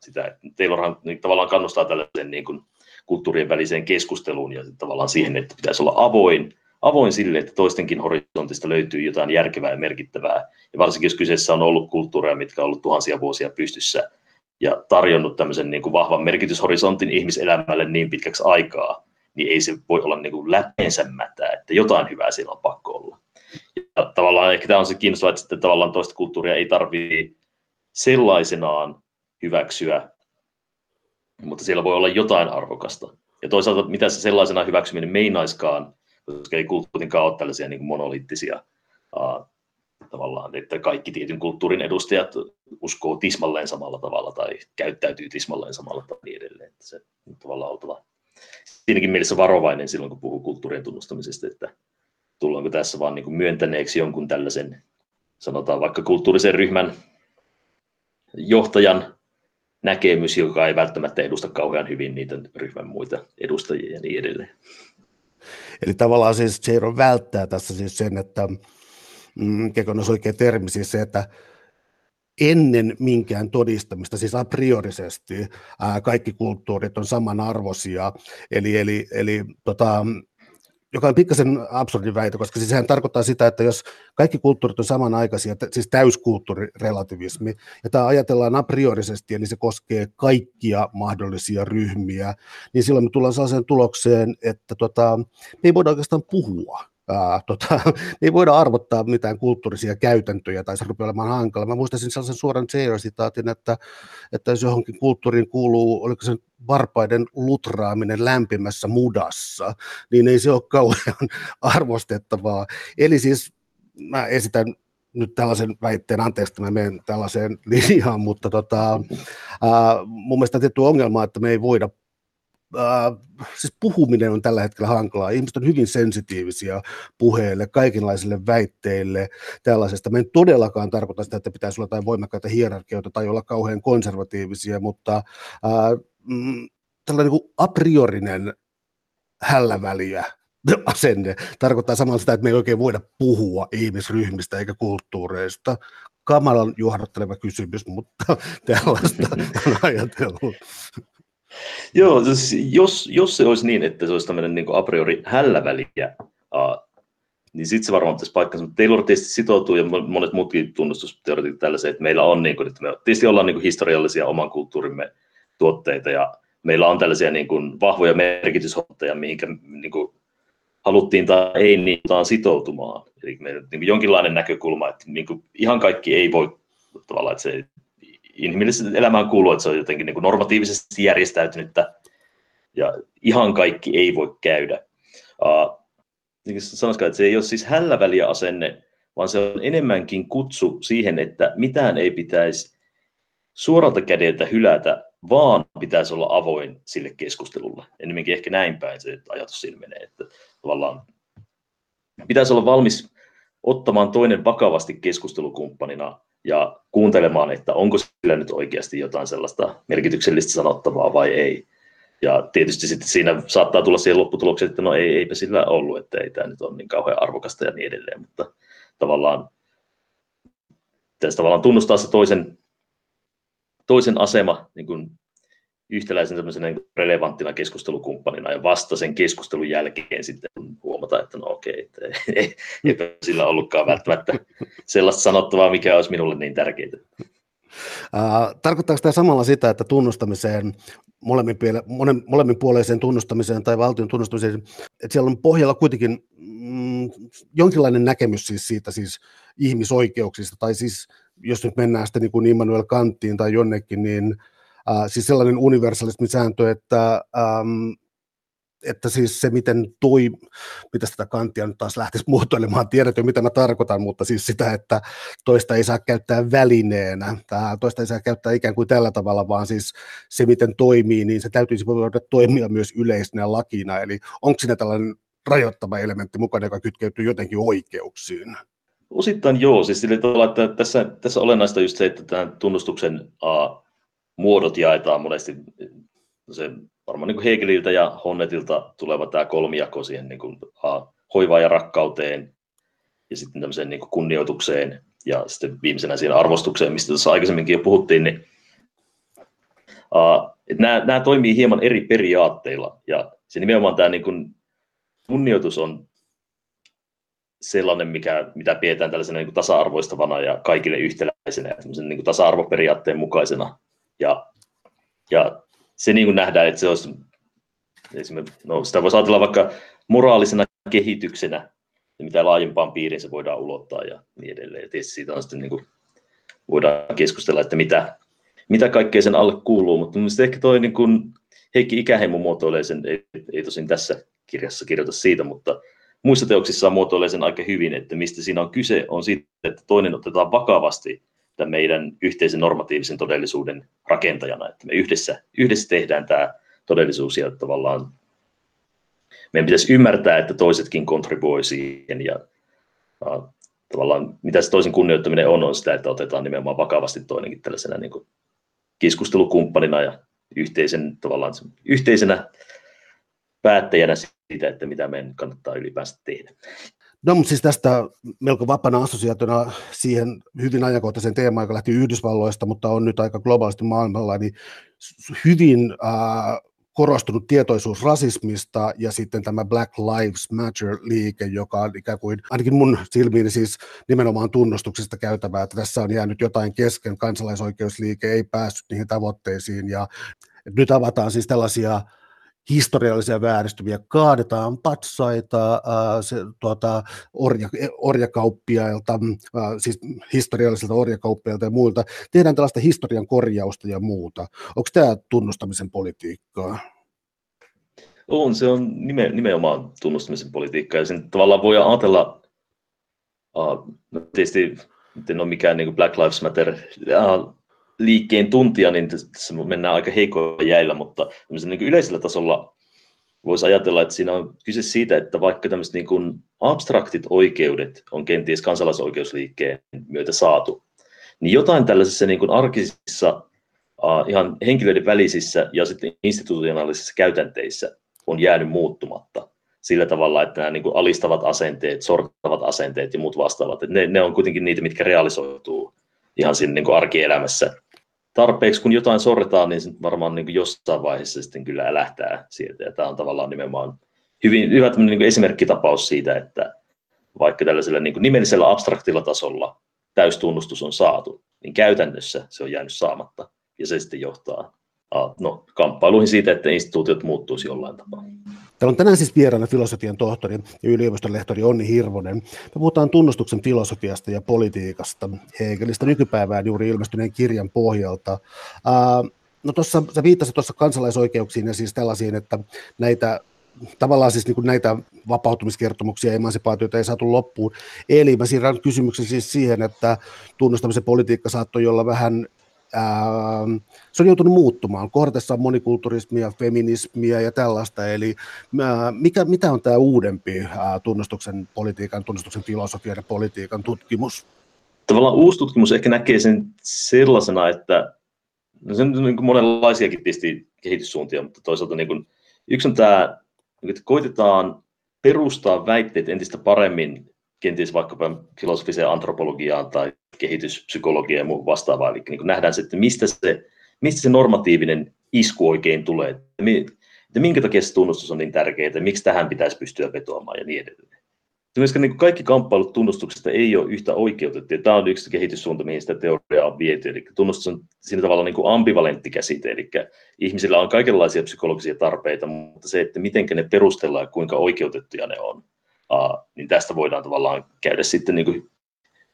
Speaker 3: sitä. Taylorhan niin tavallaan kannustaa tällaisen niin kuin, kulttuurien väliseen keskusteluun ja tavallaan siihen, että pitäisi olla avoin, avoin sille, että toistenkin horisontista löytyy jotain järkevää ja merkittävää. Ja varsinkin jos kyseessä on ollut kulttuureja, mitkä on ollut tuhansia vuosia pystyssä ja tarjonnut tämmöisen niin kuin vahvan merkityshorisontin ihmiselämälle niin pitkäksi aikaa, niin ei se voi olla niin kuin läpeensämättä, että jotain hyvää siellä on pakko olla. Ja tavallaan ehkä tämä on se kiinnostavaa, että sitten tavallaan toista kulttuuria ei tarvitse sellaisenaan hyväksyä, mutta siellä voi olla jotain arvokasta. Ja toisaalta mitä se sellaisena hyväksyminen meinaiskaan, koska ei kulttuurinkaan ole tällaisia niin kuin monoliittisia uh, tavallaan, että kaikki tietyn kulttuurin edustajat uskoo tismalleen samalla tavalla tai käyttäytyy tismalleen samalla tavalla niin edelleen. Että se on tavallaan oltava siinäkin mielessä varovainen silloin, kun puhuu kulttuurien tunnustamisesta, että tullaanko tässä vaan niin kuin myöntäneeksi jonkun tällaisen, sanotaan vaikka kulttuurisen ryhmän johtajan näkemys, joka ei välttämättä edusta kauhean hyvin niitä ryhmän muita edustajia ja niin edelleen.
Speaker 2: Eli tavallaan siis Jero välttää tässä siis sen, että mm, on oikea termi, siis se, että ennen minkään todistamista, siis a priorisesti kaikki kulttuurit on samanarvoisia, eli, eli, eli tota, joka on pikkasen absurdi väite, koska siis sehän tarkoittaa sitä, että jos kaikki kulttuurit on samanaikaisia, siis täyskulttuurirelativismi, ja tämä ajatellaan a priorisesti, eli se koskee kaikkia mahdollisia ryhmiä, niin silloin me tullaan sellaiseen tulokseen, että tota, me ei voida oikeastaan puhua ää, tota, [LAUGHS] ei voida arvottaa mitään kulttuurisia käytäntöjä tai se rupeaa olemaan hankala. Mä muistaisin sellaisen suoran J-sitaatin, että, että jos johonkin kulttuuriin kuuluu, oliko se varpaiden lutraaminen lämpimässä mudassa, niin ei se ole kauhean [LAUGHS] arvostettavaa. Eli siis mä esitän nyt tällaisen väitteen, anteeksi, että mä menen tällaiseen [LAUGHS] linjaan, mutta tota, ää, mun mielestä tietty ongelma, että me ei voida äh, siis puhuminen on tällä hetkellä hankalaa. Ihmiset on hyvin sensitiivisiä puheille, kaikenlaisille väitteille, tällaisesta. Me en todellakaan tarkoita sitä, että pitäisi olla jotain voimakkaita hierarkioita tai olla kauhean konservatiivisia, mutta äh, mm, tällainen niin a priorinen hälläväliä [LAUGHS] asenne tarkoittaa samalla sitä, että me ei oikein voida puhua ihmisryhmistä eikä kulttuureista. Kamalan juohdotteleva kysymys, mutta [LAUGHS] tällaista on ajatellut.
Speaker 3: Joo, siis jos, jos se olisi niin, että se olisi tämmöinen niin a priori hälläväliä, niin sitten se varmaan pitäisi paikkansa. Mutta Taylor tietysti sitoutuu ja monet muutkin tunnustusteoreetit tällaiseen, että meillä on, niin kuin, että me tietysti ollaan niin kuin historiallisia oman kulttuurimme tuotteita ja meillä on tällaisia niin kuin, vahvoja merkitysotteja, mihinkä niin kuin, haluttiin tai ei niitä sitoutumaan. Eli meillä niin kuin jonkinlainen näkökulma, että niin kuin, ihan kaikki ei voi tavallaan, että se inhimilliseen elämään kuuluu, että se on jotenkin niin kuin normatiivisesti järjestäytynyttä ja ihan kaikki ei voi käydä. Uh, niin että se ei ole siis hälläväliä asenne, vaan se on enemmänkin kutsu siihen, että mitään ei pitäisi suoralta kädeltä hylätä, vaan pitäisi olla avoin sille keskustelulle. Enemmänkin ehkä näin päin se ajatus siinä menee, että tavallaan pitäisi olla valmis ottamaan toinen vakavasti keskustelukumppanina ja kuuntelemaan, että onko sillä nyt oikeasti jotain sellaista merkityksellistä sanottavaa vai ei. Ja tietysti sitten siinä saattaa tulla siihen lopputulokseen, että no ei, eipä sillä ollut, että ei tämä nyt ole niin kauhean arvokasta ja niin edelleen, mutta tavallaan tässä tavallaan tunnustaa se toisen, toisen asema niin kuin yhtäläisen niin relevanttina keskustelukumppanina ja vasta sen keskustelun jälkeen sitten huomata, että no okei, että ei, eipä sillä ollutkaan välttämättä sellaista sanottavaa, mikä olisi minulle niin tärkeää.
Speaker 2: Tarkoittaako tämä samalla sitä, että tunnustamiseen, molemmin, molemminpuoleiseen tunnustamiseen tai valtion tunnustamiseen, että siellä on pohjalla kuitenkin mm, jonkinlainen näkemys siis siitä siis ihmisoikeuksista, tai siis jos nyt mennään sitten niin kuin Immanuel Kanttiin tai jonnekin, niin siis sellainen universalismisääntö, että ähm, että siis se, miten toi, mitä sitä kantia nyt taas lähtisi [LAUGHS] muotoilemaan, tiedät jo mitä mä tarkoitan, mutta siis sitä, että toista ei saa käyttää välineenä, tai toista ei saa käyttää ikään kuin tällä tavalla, vaan siis se, miten toimii, niin se täytyisi voida toimia myös yleisenä lakina, eli onko siinä tällainen rajoittava elementti mukana, joka kytkeytyy jotenkin oikeuksiin?
Speaker 3: Osittain joo, siis sillä tavalla, että tässä, tässä olennaista just se, että tämän tunnustuksen uh, muodot jaetaan monesti se varmaan niin Hegeliltä ja Honnetilta tuleva tämä kolmijako siihen niin kuin, uh, hoivaan ja rakkauteen ja sitten tämmöiseen niin kuin kunnioitukseen ja sitten viimeisenä siihen arvostukseen, mistä tuossa aikaisemminkin jo puhuttiin, niin että nämä, nämä toimii hieman eri periaatteilla ja se nimenomaan tämä niin kuin, kunnioitus on sellainen, mikä, mitä pidetään tällaisena niin kuin tasa-arvoistavana ja kaikille yhtäläisenä ja niin kuin tasa-arvoperiaatteen mukaisena. Ja, ja se niin kuin nähdään, että se olisi, no sitä voisi ajatella vaikka moraalisena kehityksenä, mitä laajempaan piiriin se voidaan ulottaa ja niin edelleen. Ja tietysti siitä on sitten niin kuin, voidaan keskustella, että mitä, mitä kaikkea sen alle kuuluu, mutta mielestäni ehkä toi niin kuin Heikki Ikäheimo muotoilee sen, ei, ei tosin tässä kirjassa kirjoita siitä, mutta muissa teoksissa muotoilee sen aika hyvin, että mistä siinä on kyse, on siitä, että toinen otetaan vakavasti tämän meidän yhteisen normatiivisen todellisuuden rakentajana, että me yhdessä, yhdessä tehdään tämä todellisuus ja tavallaan meidän pitäisi ymmärtää, että toisetkin kontribuoi siihen ja uh, tavallaan mitä se toisen kunnioittaminen on, on sitä, että otetaan nimenomaan vakavasti toinenkin tällaisena niin kuin keskustelukumppanina ja yhteisen, tavallaan, yhteisenä päättäjänä siitä, että mitä meidän kannattaa ylipäänsä tehdä.
Speaker 2: No, mutta siis tästä melko vapana assosiaationa siihen hyvin ajankohtaisen teemaan, joka lähti Yhdysvalloista, mutta on nyt aika globaalisti maailmalla, niin hyvin äh, korostunut tietoisuus rasismista ja sitten tämä Black Lives Matter-liike, joka on ikään kuin, ainakin mun silmiini siis nimenomaan tunnustuksesta käytävää, että tässä on jäänyt jotain kesken, kansalaisoikeusliike ei päässyt niihin tavoitteisiin ja nyt avataan siis tällaisia historiallisia vääristymiä, kaadetaan patsaita ää, se, tuota, orja, orjakauppiailta, ää, siis historiallisilta orjakauppiailta ja muilta, tehdään tällaista historian korjausta ja muuta. Onko tämä tunnustamisen politiikkaa?
Speaker 3: On, se on nime, nimenomaan tunnustamisen politiikkaa, ja sen tavallaan voi ajatella, uh, no tietysti en ole mikään niin Black Lives Matter uh, liikkeen tuntija, niin tässä mennään aika heikoilla jäillä, mutta niin yleisellä tasolla voisi ajatella, että siinä on kyse siitä, että vaikka tämmöiset niin kuin abstraktit oikeudet on kenties kansalaisoikeusliikkeen myötä saatu, niin jotain tällaisissa niin kuin arkisissa, ihan henkilöiden välisissä ja sitten institutionaalisissa käytänteissä on jäänyt muuttumatta sillä tavalla, että nämä niin kuin alistavat asenteet, sortavat asenteet ja muut vastaavat, että ne, ne on kuitenkin niitä, mitkä realisoituu ihan siinä niin kuin arkielämässä tarpeeksi, kun jotain sorretaan, niin varmaan niin jossain vaiheessa sitten kyllä älähtää sieltä. Ja tämä on tavallaan nimenomaan hyvin, hyvä niin esimerkkitapaus siitä, että vaikka tällaisella niin nimellisellä abstraktilla tasolla täystunnustus on saatu, niin käytännössä se on jäänyt saamatta. Ja se sitten johtaa no, kamppailuihin siitä, että instituutiot muuttuisi jollain tapaa.
Speaker 2: Täällä on tänään siis vieraana filosofian tohtori ja yliopiston lehtori Onni Hirvonen. Me puhutaan tunnustuksen filosofiasta ja politiikasta Hegelistä nykypäivään juuri ilmestyneen kirjan pohjalta. no tuossa, sä viittasit tuossa kansalaisoikeuksiin ja siis tällaisiin, että näitä tavallaan siis niin kuin näitä vapautumiskertomuksia ja emansipaatioita ei saatu loppuun. Eli mä siirrän kysymyksen siis siihen, että tunnustamisen politiikka saattoi olla vähän se on joutunut muuttumaan. Kohdatessa on monikulturismia, feminismia ja tällaista. Eli ää, mikä, mitä on tämä uudempi ää, tunnustuksen politiikan, tunnustuksen filosofian ja politiikan tutkimus?
Speaker 3: Tavallaan uusi tutkimus ehkä näkee sen sellaisena, että no se on niin kuin monenlaisiakin tietysti kehityssuuntia, mutta toisaalta niin kuin, yksi on tämä, että koitetaan perustaa väitteet entistä paremmin kenties vaikkapa filosofiseen antropologiaan tai kehityspsykologiaan ja muuhun vastaavaan. Eli niin nähdään se, että mistä se, mistä se normatiivinen isku oikein tulee, että minkä takia se tunnustus on niin tärkeää, miksi tähän pitäisi pystyä vetoamaan ja niin edelleen. Myöskään niin kaikki kamppailut tunnustuksesta ei ole yhtä oikeutettu, ja tämä on yksi kehityssuunta, mihin sitä teoriaa on viety. Eli tunnustus on siinä tavalla niin kuin ambivalentti käsite, eli ihmisillä on kaikenlaisia psykologisia tarpeita, mutta se, että miten ne perustellaan ja kuinka oikeutettuja ne on, Uh, niin tästä voidaan tavallaan käydä sitten niin kuin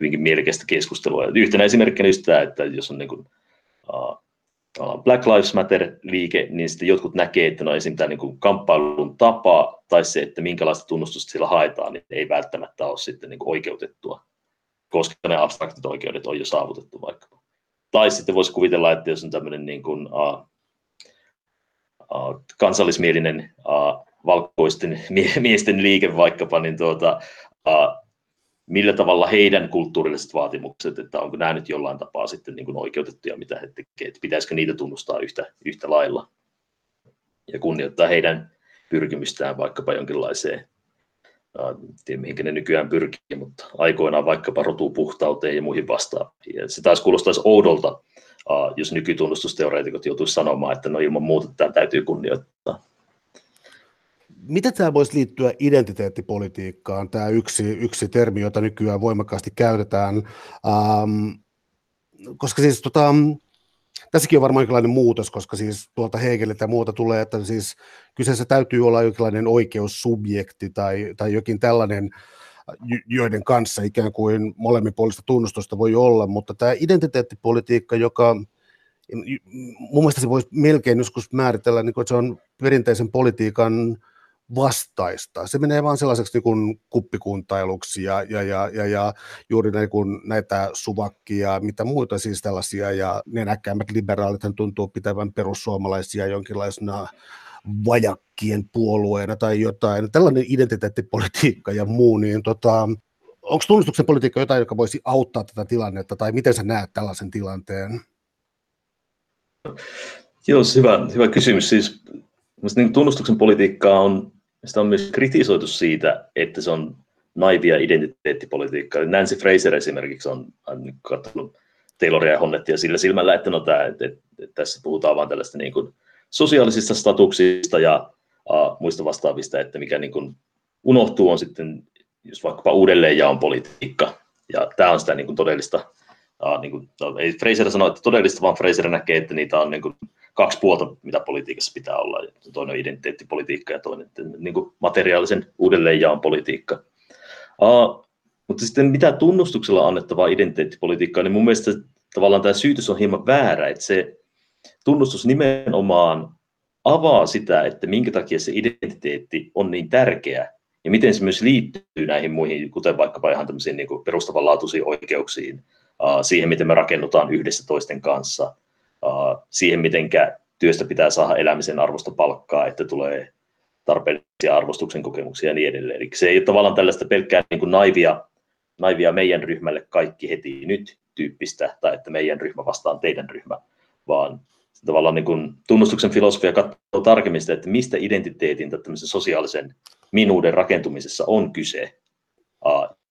Speaker 3: hyvinkin mielekästä keskustelua. Yhtenä esimerkkinä just tämä, että jos on niin kuin, uh, Black Lives Matter-liike, niin sitten jotkut näkee, että no esim. tämä niin kuin kamppailun tapa tai se, että minkälaista tunnustusta sillä haetaan, niin ei välttämättä ole sitten niin kuin oikeutettua, koska ne abstraktit oikeudet on jo saavutettu vaikka. Tai sitten voisi kuvitella, että jos on tämmöinen niin kuin, uh, kansallismielinen valkoisten [LAUGHS] miesten liike vaikkapa, niin tuota, millä tavalla heidän kulttuurilliset vaatimukset, että onko nämä nyt jollain tapaa sitten niin oikeutettuja, mitä he tekevät, että pitäisikö niitä tunnustaa yhtä, yhtä lailla ja kunnioittaa heidän pyrkimystään vaikkapa jonkinlaiseen, tiedä mihinkä ne nykyään pyrkii, mutta aikoinaan vaikkapa rotupuhtauteen ja muihin vastaaviin. Se taas kuulostaisi oudolta, jos nykytunnustusteoreetikot joutuisivat sanomaan, että no ilman muuta tämä täytyy kunnioittaa.
Speaker 2: Miten tämä voisi liittyä identiteettipolitiikkaan, tämä yksi, yksi termi, jota nykyään voimakkaasti käytetään, ähm, koska siis tota, tässäkin on varmaan jonkinlainen muutos, koska siis tuolta Hegeliltä ja muuta tulee, että siis kyseessä täytyy olla jonkinlainen oikeussubjekti tai, tai jokin tällainen, joiden kanssa ikään kuin molemminpuolista tunnustusta voi olla, mutta tämä identiteettipolitiikka, joka mun mielestä se voisi melkein joskus määritellä, niin kuin, että se on perinteisen politiikan vastaista. Se menee vaan sellaiseksi niin kuin kuppikuntailuksi ja, ja, ja, ja, ja juuri niin kuin näitä suvakkia, mitä muuta siis tällaisia, ja ne näkäämät liberaalit tuntuu pitävän perussuomalaisia jonkinlaisena vajakkien puolueena tai jotain. Tällainen identiteettipolitiikka ja muu, niin tota, onko tunnustuksen politiikka jotain, joka voisi auttaa tätä tilannetta, tai miten sä näet tällaisen tilanteen?
Speaker 3: Joo, hyvä, hyvä kysymys. Siis niin tunnustuksen politiikkaa on sitä on myös kritisoitu siitä, että se on naivia identiteettipolitiikkaa. Nancy Fraser esimerkiksi on, on katsonut Tayloria ja Honnettia sillä silmällä, että no tämä, että, että, että tässä puhutaan vain tällaista niin kuin sosiaalisista statuksista ja uh, muista vastaavista, että mikä niin kuin unohtuu on sitten jos vaikkapa uudelleenjaon politiikka. Ja tämä on sitä niin kuin todellista, uh, niin kuin, no, ei Fraser sano, että todellista, vaan Fraser näkee, että niitä on niin kuin kaksi puolta, mitä politiikassa pitää olla. Toinen on identiteettipolitiikka ja toinen niin kuin materiaalisen uudelleenjaon politiikka. Uh, mutta sitten mitä tunnustuksella annettavaa identiteettipolitiikkaa, niin mun mielestä tavallaan tämä syytys on hieman väärä, että se tunnustus nimenomaan avaa sitä, että minkä takia se identiteetti on niin tärkeä ja miten se myös liittyy näihin muihin, kuten vaikkapa ihan tämmöisiin niin perustavanlaatuisiin oikeuksiin, siihen, miten me rakennutaan yhdessä toisten kanssa, siihen, miten työstä pitää saada elämisen arvosta palkkaa, että tulee tarpeellisia arvostuksen kokemuksia ja niin edelleen. Eli se ei ole tavallaan tällaista pelkkää niin kuin naivia, naivia meidän ryhmälle kaikki heti nyt tyyppistä, tai että meidän ryhmä vastaan teidän ryhmä, vaan tavallaan niin kuin tunnustuksen filosofia katsoo tarkemmin sitä, että mistä identiteetin tai sosiaalisen minuuden rakentumisessa on kyse,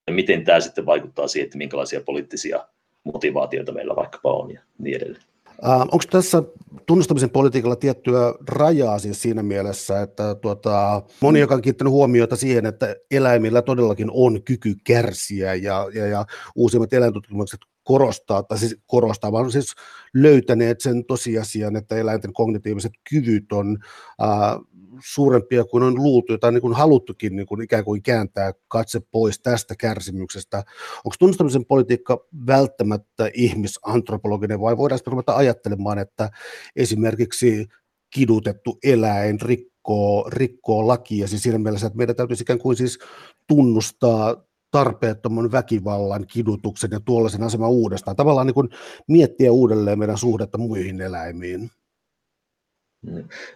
Speaker 3: ja miten tämä sitten vaikuttaa siihen, että minkälaisia poliittisia motivaatioita meillä vaikkapa on ja niin edelleen.
Speaker 2: Äh, onko tässä tunnustamisen politiikalla tiettyä rajaa siis siinä mielessä, että tuota, moni, joka on kiinnittänyt huomiota siihen, että eläimillä todellakin on kyky kärsiä ja, ja, ja uusimmat eläintutkimukset korostaa, tai siis korostaa, vaan siis löytäneet sen tosiasian, että eläinten kognitiiviset kyvyt on ää, suurempia kuin on luultu, tai niin kuin haluttukin niin kuin ikään kuin kääntää katse pois tästä kärsimyksestä. Onko tunnustamisen politiikka välttämättä ihmisantropologinen, vai voidaan ruveta ajattelemaan, että esimerkiksi kidutettu eläin rikkoo, rikkoo lakia, siis siinä mielessä, että meidän täytyisi ikään kuin siis tunnustaa tarpeettoman väkivallan, kidutuksen ja tuollaisen aseman uudestaan. Tavallaan niin kuin miettiä uudelleen meidän suhdetta muihin eläimiin.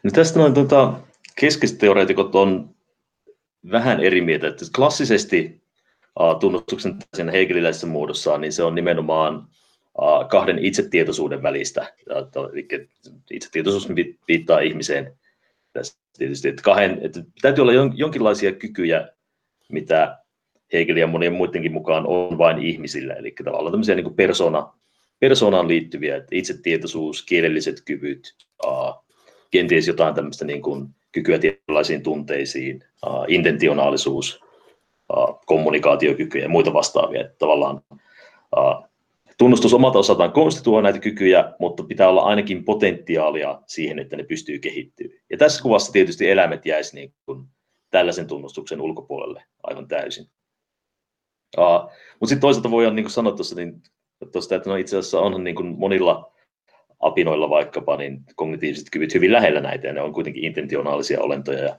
Speaker 3: No tästä noin tuota, keskisteoreetikot on vähän eri mieltä. Että klassisesti uh, tunnustuksen sen hegeliläisessä muodossaan, niin se on nimenomaan uh, kahden itsetietoisuuden välistä. Eli itsetietoisuus viittaa ihmiseen tässä tietysti, että, kahden, että täytyy olla jonkinlaisia kykyjä, mitä Hegel ja monien muidenkin mukaan on vain ihmisillä, eli tavallaan tämmöisiä niin persona, persoonaan liittyviä, että itsetietoisuus, kielelliset kyvyt, uh, kenties jotain tämmöistä niin kuin kykyä tietynlaisiin tunteisiin, uh, intentionaalisuus, uh, kommunikaatiokykyjä ja muita vastaavia. Että tavallaan uh, tunnustus omalta osaltaan konstituoi näitä kykyjä, mutta pitää olla ainakin potentiaalia siihen, että ne pystyy kehittymään. Ja tässä kuvassa tietysti eläimet jäisi niin kuin tällaisen tunnustuksen ulkopuolelle aivan täysin. Uh, mutta sitten toisaalta voidaan niin sanoa tuossa, niin, tuosta, että no itse asiassa onhan niin kuin monilla apinoilla vaikkapa, niin kognitiiviset kyvyt hyvin lähellä näitä, ja ne on kuitenkin intentionaalisia olentoja ja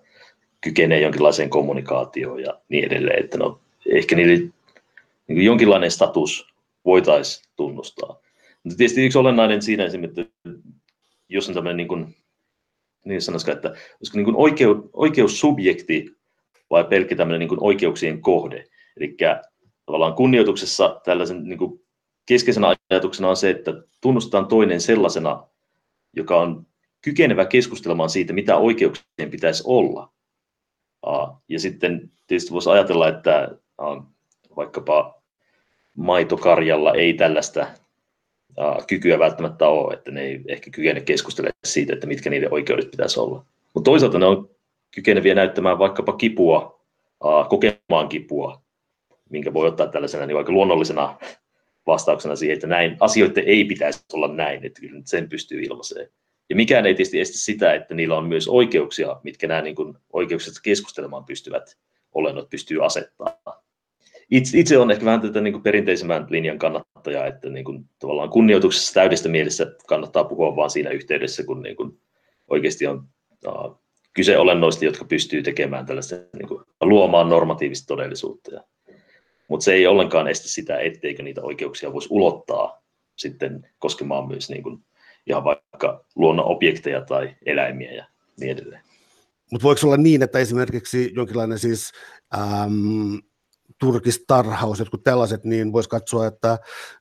Speaker 3: kykenee jonkinlaiseen kommunikaatioon ja niin edelleen, että no, ehkä niille niin jonkinlainen status voitaisiin tunnustaa. Mutta tietysti yksi olennainen siinä esimerkiksi, että jos on tämmöinen niin kuin, niin sanoisiko, että olisiko niin kuin oikeus, oikeussubjekti vai pelkkä tämmöinen niin kuin oikeuksien kohde. Eli tavallaan kunnioituksessa tällaisen niin kuin keskeisenä ajatuksena on se, että tunnustetaan toinen sellaisena, joka on kykenevä keskustelemaan siitä, mitä oikeuksien pitäisi olla. Ja sitten tietysti voisi ajatella, että vaikkapa maitokarjalla ei tällaista kykyä välttämättä ole, että ne ei ehkä kykene keskustelemaan siitä, että mitkä niiden oikeudet pitäisi olla. Mutta toisaalta ne on kykeneviä näyttämään vaikkapa kipua, kokemaan kipua, minkä voi ottaa tällaisena niin vaikka luonnollisena vastauksena siihen, että näin asioiden ei pitäisi olla näin, että kyllä sen pystyy ilmaiseen. Ja mikään ei tietysti estä sitä, että niillä on myös oikeuksia, mitkä nämä niin kuin, oikeukset keskustelemaan pystyvät olennot pystyy asettaa. Itse, itse on ehkä vähän tätä niin kuin perinteisemmän linjan kannattaja, että niin kuin, tavallaan kunnioituksessa täydestä mielessä kannattaa puhua vain siinä yhteydessä, kun niin kuin, oikeasti on uh, kyse olennoista, jotka pystyy tekemään tällaista, niin kuin, luomaan normatiivista todellisuutta. Ja mutta se ei ollenkaan estä sitä, etteikö niitä oikeuksia voisi ulottaa sitten koskemaan myös niin kuin ihan vaikka luonnon objekteja tai eläimiä ja niin edelleen.
Speaker 2: Mutta voiko olla niin, että esimerkiksi jonkinlainen siis äm, turkistarhaus, jotkut tällaiset, niin voisi katsoa, että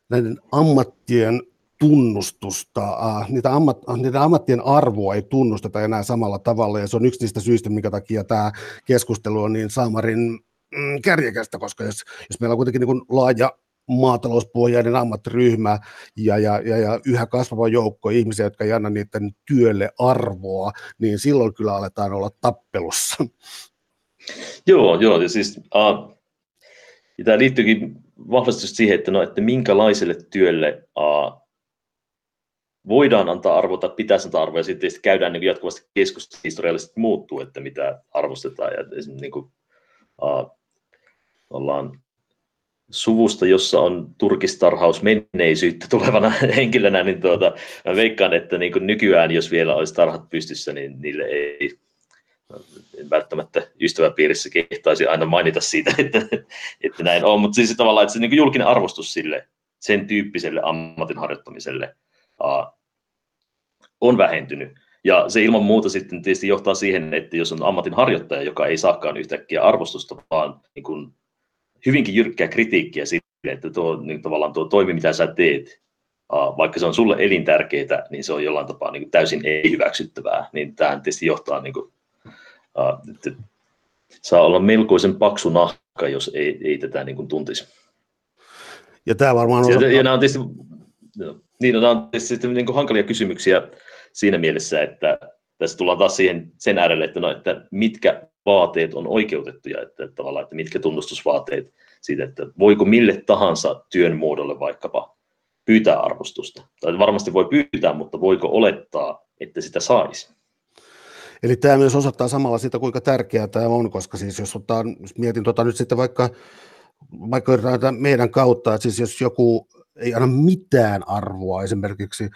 Speaker 2: näiden ammattien tunnustusta, äh, niitä, ammat, niitä ammattien arvoa ei tunnusteta enää samalla tavalla, ja se on yksi niistä syistä, minkä takia tämä keskustelu on niin Saamarin mm, kärjekästä, koska jos, jos meillä on kuitenkin niin laaja maatalouspohjainen ammattiryhmä ja, ja, ja, ja yhä kasvava joukko ihmisiä, jotka ei anna niiden työlle arvoa, niin silloin kyllä aletaan olla tappelussa.
Speaker 3: Joo, joo, ja siis uh, ja tämä liittyykin vahvasti siihen, että, no, että minkälaiselle työlle uh, voidaan antaa arvoa tai pitäisi antaa arvoa, ja sitten käydään niin jatkuvasti keskustelua historiallisesti muuttuu, että mitä arvostetaan. Ja niin kuin, uh, ollaan suvusta, jossa on turkistarhaus menneisyyttä tulevana [LAUGHS] henkilönä, niin tuota, mä veikkaan, että niin kuin nykyään, jos vielä olisi tarhat pystyssä, niin niille ei välttämättä ystäväpiirissä kehtaisi aina mainita siitä, [LAUGHS] että, että näin on, mutta siis tavallaan, että se niin julkinen arvostus sille sen tyyppiselle ammatin harjoittamiselle uh, on vähentynyt. Ja se ilman muuta sitten tietysti johtaa siihen, että jos on ammatin harjoittaja, joka ei saakaan yhtäkkiä arvostusta, vaan niin kuin hyvinkin jyrkkää kritiikkiä sille, että tuo, niin tavallaan tuo toimi, mitä sä teet, vaikka se on sulle elintärkeää, niin se on jollain tapaa niin kuin täysin ei-hyväksyttävää. Niin tämä tietysti johtaa, niin kuin, että saa olla melkoisen paksu nahka, jos ei, ei tätä niin kuin tuntisi.
Speaker 2: Ja tämä varmaan on...
Speaker 3: Ja, ja nämä on tietysti, niin, no, nämä on tietysti niin kuin hankalia kysymyksiä siinä mielessä, että tässä tullaan taas siihen sen äärelle, että, no, että mitkä vaateet on oikeutettuja, että, että tavallaan, että mitkä tunnustusvaateet siitä, että voiko mille tahansa työn muodolle vaikkapa pyytää arvostusta. Tai varmasti voi pyytää, mutta voiko olettaa, että sitä saisi?
Speaker 2: Eli tämä myös osoittaa samalla sitä, kuinka tärkeää tämä on, koska siis jos, ottaa, jos mietin tota nyt sitten vaikka, vaikka meidän kautta, että siis jos joku ei anna mitään arvoa esimerkiksi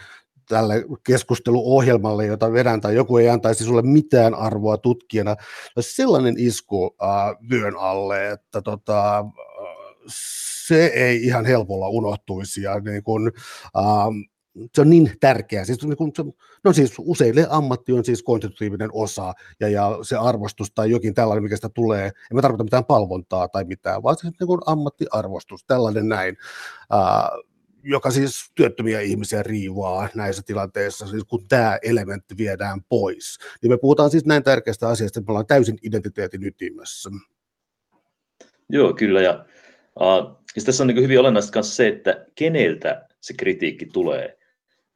Speaker 2: tälle keskusteluohjelmalle, jota vedän, tai joku ei antaisi sulle mitään arvoa tutkijana, sellainen isku äh, vyön alle, että tota, se ei ihan helpolla unohtuisi, ja niin kun, äh, se on niin tärkeää. Siis, niin kun, se, no siis useille ammatti on siis konstitutiivinen osa, ja, ja se arvostus tai jokin tällainen, mikä sitä tulee, en mä tarkoita mitään palvontaa tai mitään, vaan se niin kun ammattiarvostus, tällainen näin. Äh, joka siis työttömiä ihmisiä riivaa näissä tilanteissa, siis kun tämä elementti viedään pois. Niin me puhutaan siis näin tärkeästä asiasta, että me ollaan täysin identiteetin ytimessä.
Speaker 3: Joo, kyllä. Ja, uh, ja tässä on niin hyvin olennaista myös se, että keneltä se kritiikki tulee.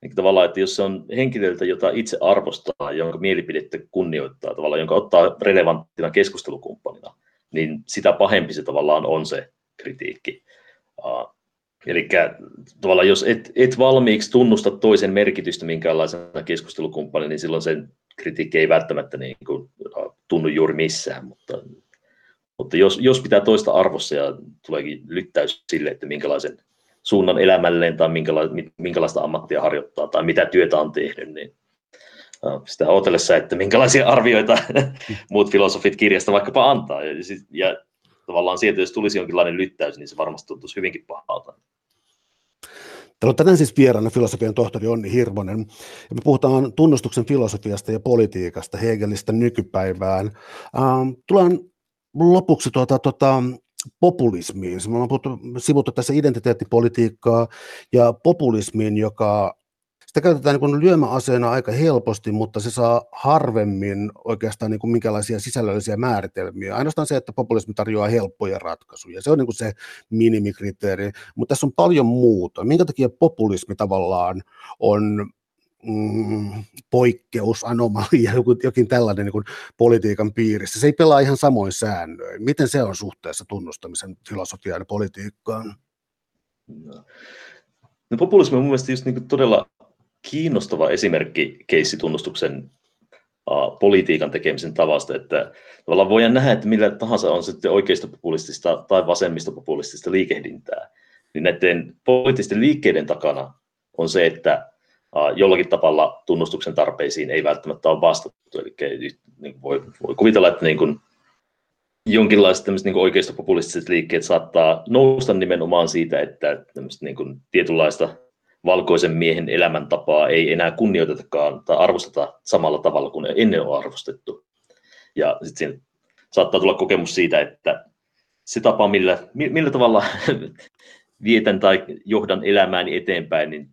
Speaker 3: Niin tavallaan, että jos se on henkilöltä, jota itse arvostaa, jonka mielipidettä kunnioittaa, tavallaan, jonka ottaa relevanttina keskustelukumppanina, niin sitä pahempi se tavallaan on se kritiikki. Uh, Eli tavallaan jos et, et valmiiksi tunnusta toisen merkitystä minkäänlaisena keskustelukumppanina, niin silloin sen kritiikki ei välttämättä niin kuin, tunnu juuri missään. Mutta, mutta jos, jos pitää toista arvossa ja tuleekin lyttäys sille, että minkälaisen suunnan elämälleen tai minkälaista, minkälaista ammattia harjoittaa tai mitä työtä on tehnyt, niin sitä odotellessa, että minkälaisia arvioita [LAUGHS] muut filosofit kirjasta vaikkapa antaa. Ja, ja tavallaan sieltä, jos tulisi jonkinlainen lyttäys, niin se varmasti tuntuisi hyvinkin pahalta.
Speaker 2: Täällä on tänään siis vieraana filosofian tohtori Onni Hirvonen, ja me puhutaan tunnustuksen filosofiasta ja politiikasta Hegelistä nykypäivään. Ähm, tullaan lopuksi tuota, tuota, populismiin. Me ollaan puhuttu, sivuttu tässä identiteettipolitiikkaa ja populismiin, joka sitä käytetään niin lyömäaseena aika helposti, mutta se saa harvemmin oikeastaan niin kuin minkälaisia sisällöllisiä määritelmiä. Ainoastaan se, että populismi tarjoaa helppoja ratkaisuja. Se on niin kuin se minimikriteeri, mutta tässä on paljon muuta. Minkä takia populismi tavallaan on mm, poikkeus, anomalia, jokin tällainen niin kuin politiikan piirissä. Se ei pelaa ihan samoin säännöin. Miten se on suhteessa tunnustamisen filosofiaan ja politiikkaan?
Speaker 3: No. No populismi on mun mielestä just niin todella kiinnostava esimerkki keissitunnustuksen uh, politiikan tekemisen tavasta, että tavallaan voidaan nähdä, että millä tahansa on sitten oikeistopopulistista tai vasemmistopopulistista liikehdintää, niin näiden poliittisten liikkeiden takana on se, että jollakin tavalla tunnustuksen tarpeisiin ei välttämättä ole vastattu. Eli niin voi, voi kuvitella, että niin kuin jonkinlaiset niin oikeistopopulistiset liikkeet saattaa nousta nimenomaan siitä, että niin kuin tietynlaista valkoisen miehen elämäntapaa ei enää kunnioitetakaan tai arvosteta samalla tavalla kuin ennen on arvostettu. Ja sitten saattaa tulla kokemus siitä, että se tapa, millä, millä tavalla [LAUGHS] vietän tai johdan elämääni eteenpäin, niin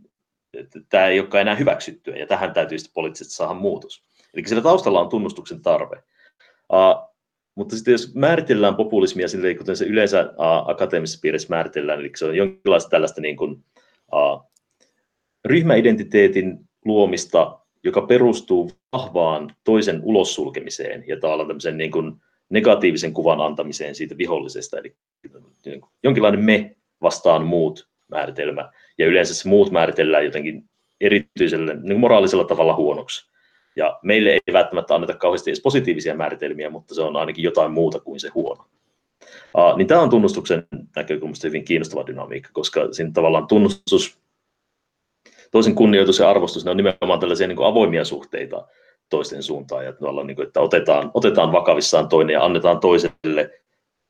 Speaker 3: tämä ei olekaan enää hyväksyttyä, ja tähän täytyy sitten poliittisesti saada muutos. Eli siellä taustalla on tunnustuksen tarve. Uh, mutta sitten jos määritellään populismia sille, kuten se yleensä uh, akateemisessa piirissä määritellään, eli se on jonkinlaista tällaista niin kuin, uh, ryhmäidentiteetin luomista, joka perustuu vahvaan toisen ulossulkemiseen ja tavallaan tämmöisen niin kuin negatiivisen kuvan antamiseen siitä vihollisesta, eli jonkinlainen me vastaan muut määritelmä, ja yleensä se muut määritellään jotenkin erityisellä niin moraalisella tavalla huonoksi. Ja meille ei välttämättä anneta kauheasti edes positiivisia määritelmiä, mutta se on ainakin jotain muuta kuin se huono. Uh, niin tämä on tunnustuksen näkökulmasta hyvin kiinnostava dynamiikka, koska siinä tavallaan tunnustus toisen kunnioitus ja arvostus, ne on nimenomaan tällaisia niin kuin avoimia suhteita toisten suuntaan, ja niin kuin, että otetaan, otetaan vakavissaan toinen ja annetaan toiselle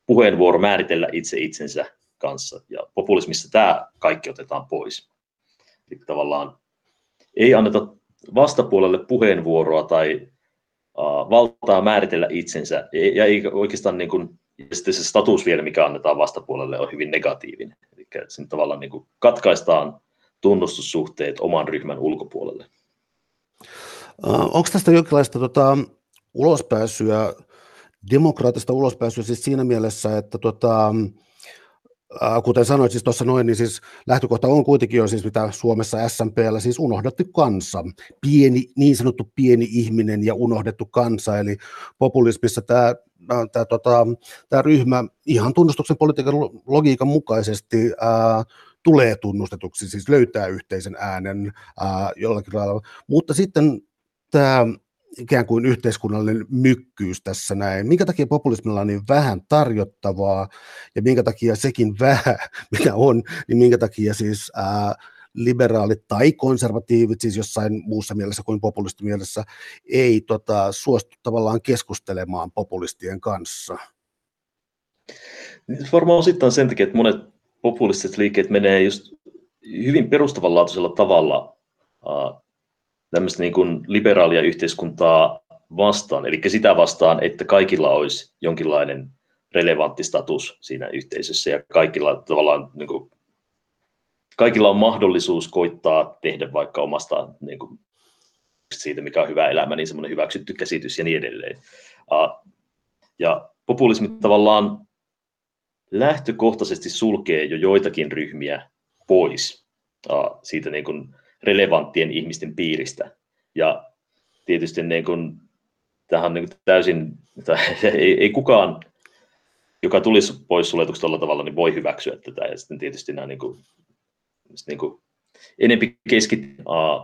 Speaker 3: puheenvuoro määritellä itse itsensä kanssa. Ja populismissa tämä kaikki otetaan pois. Eli tavallaan ei anneta vastapuolelle puheenvuoroa tai uh, valtaa määritellä itsensä, ja ei oikeastaan niin kuin, sitten se status vielä, mikä annetaan vastapuolelle, on hyvin negatiivinen. Eli sen tavallaan niin kuin katkaistaan tunnustussuhteet oman ryhmän ulkopuolelle.
Speaker 2: Onko tästä jonkinlaista tota, ulospääsyä, demokraattista ulospääsyä siis siinä mielessä, että tota, kuten sanoit siis tuossa noin, niin siis lähtökohta on kuitenkin jo siis mitä Suomessa SMPllä siis unohdettu kansa, pieni, niin sanottu pieni ihminen ja unohdettu kansa, eli populismissa tämä tämä, tota, tämä ryhmä ihan tunnustuksen politiikan logiikan mukaisesti ää, tulee tunnustetuksi, siis löytää yhteisen äänen ää, jollakin lailla, mutta sitten tämä ikään kuin yhteiskunnallinen mykkyys tässä näin. Minkä takia populismilla on niin vähän tarjottavaa ja minkä takia sekin [LAUGHS] vähän, mitä on, niin minkä takia siis ää, liberaalit tai konservatiivit, siis jossain muussa mielessä kuin populistimielessä, ei tota, suostu tavallaan keskustelemaan populistien kanssa?
Speaker 3: Varmaan osittain sen takia, että monet populistiset liikkeet menee just hyvin perustavanlaatuisella tavalla tämmöistä niin kuin liberaalia yhteiskuntaa vastaan, eli sitä vastaan, että kaikilla olisi jonkinlainen relevantti status siinä yhteisössä ja kaikilla tavallaan niin kuin, kaikilla on mahdollisuus koittaa tehdä vaikka omasta niin kuin, siitä, mikä on hyvä elämä, niin semmoinen hyväksytty käsitys ja niin edelleen. Ja populismi tavallaan lähtökohtaisesti sulkee jo joitakin ryhmiä pois siitä niin kuin relevanttien ihmisten piiristä. Ja tietysti niin kuin, tähän on niin kuin täysin, [LAUGHS] ei, ei kukaan, joka tulisi pois suljetuksi tuolla tavalla, niin voi hyväksyä tätä. Ja sitten tietysti nämä niin kuin, niin kuin enempi keskit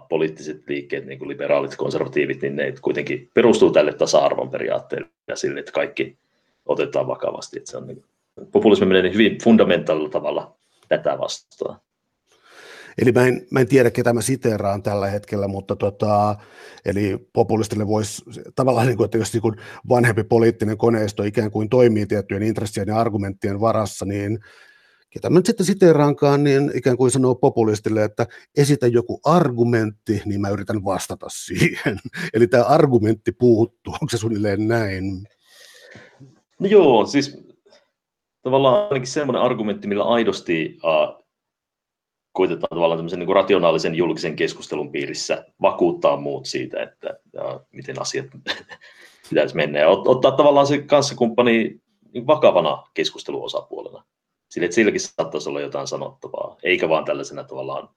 Speaker 3: poliittiset liikkeet, niin kuin liberaalit, konservatiivit, niin ne kuitenkin perustuu tälle tasa-arvon periaatteelle ja sille, että kaikki otetaan vakavasti. Että se on niin, populismi menee hyvin fundamentaalilla tavalla tätä vastaan.
Speaker 2: Eli mä en, mä en tiedä, ketä mä siteeraan tällä hetkellä, mutta tota, eli populistille voisi tavallaan, niin kuin, että jos niin vanhempi poliittinen koneisto ikään kuin toimii tiettyjen intressien ja argumenttien varassa, niin ketä mä nyt sitten siteeraankaan, niin ikään kuin sanoo populistille, että esitä joku argumentti, niin mä yritän vastata siihen. [LAUGHS] Eli tämä argumentti puuttuu, onko se suunnilleen näin?
Speaker 3: No joo, siis tavallaan ainakin semmoinen argumentti, millä aidosti uh, koitetaan tavallaan tämmöisen niin rationaalisen julkisen keskustelun piirissä vakuuttaa muut siitä, että ja, miten asiat [LAUGHS] pitäisi mennä. Ja ottaa tavallaan se kanssakumppani niin vakavana keskusteluosapuolena. Sille, että silläkin saattaisi olla jotain sanottavaa, eikä vaan tällaisena tavallaan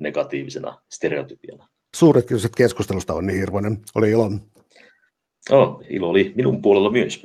Speaker 3: negatiivisena stereotypiana.
Speaker 2: Suuret kiitokset keskustelusta, Onni Hirvonen. Oli ilo.
Speaker 3: Oh, ilo oli minun puolella myös.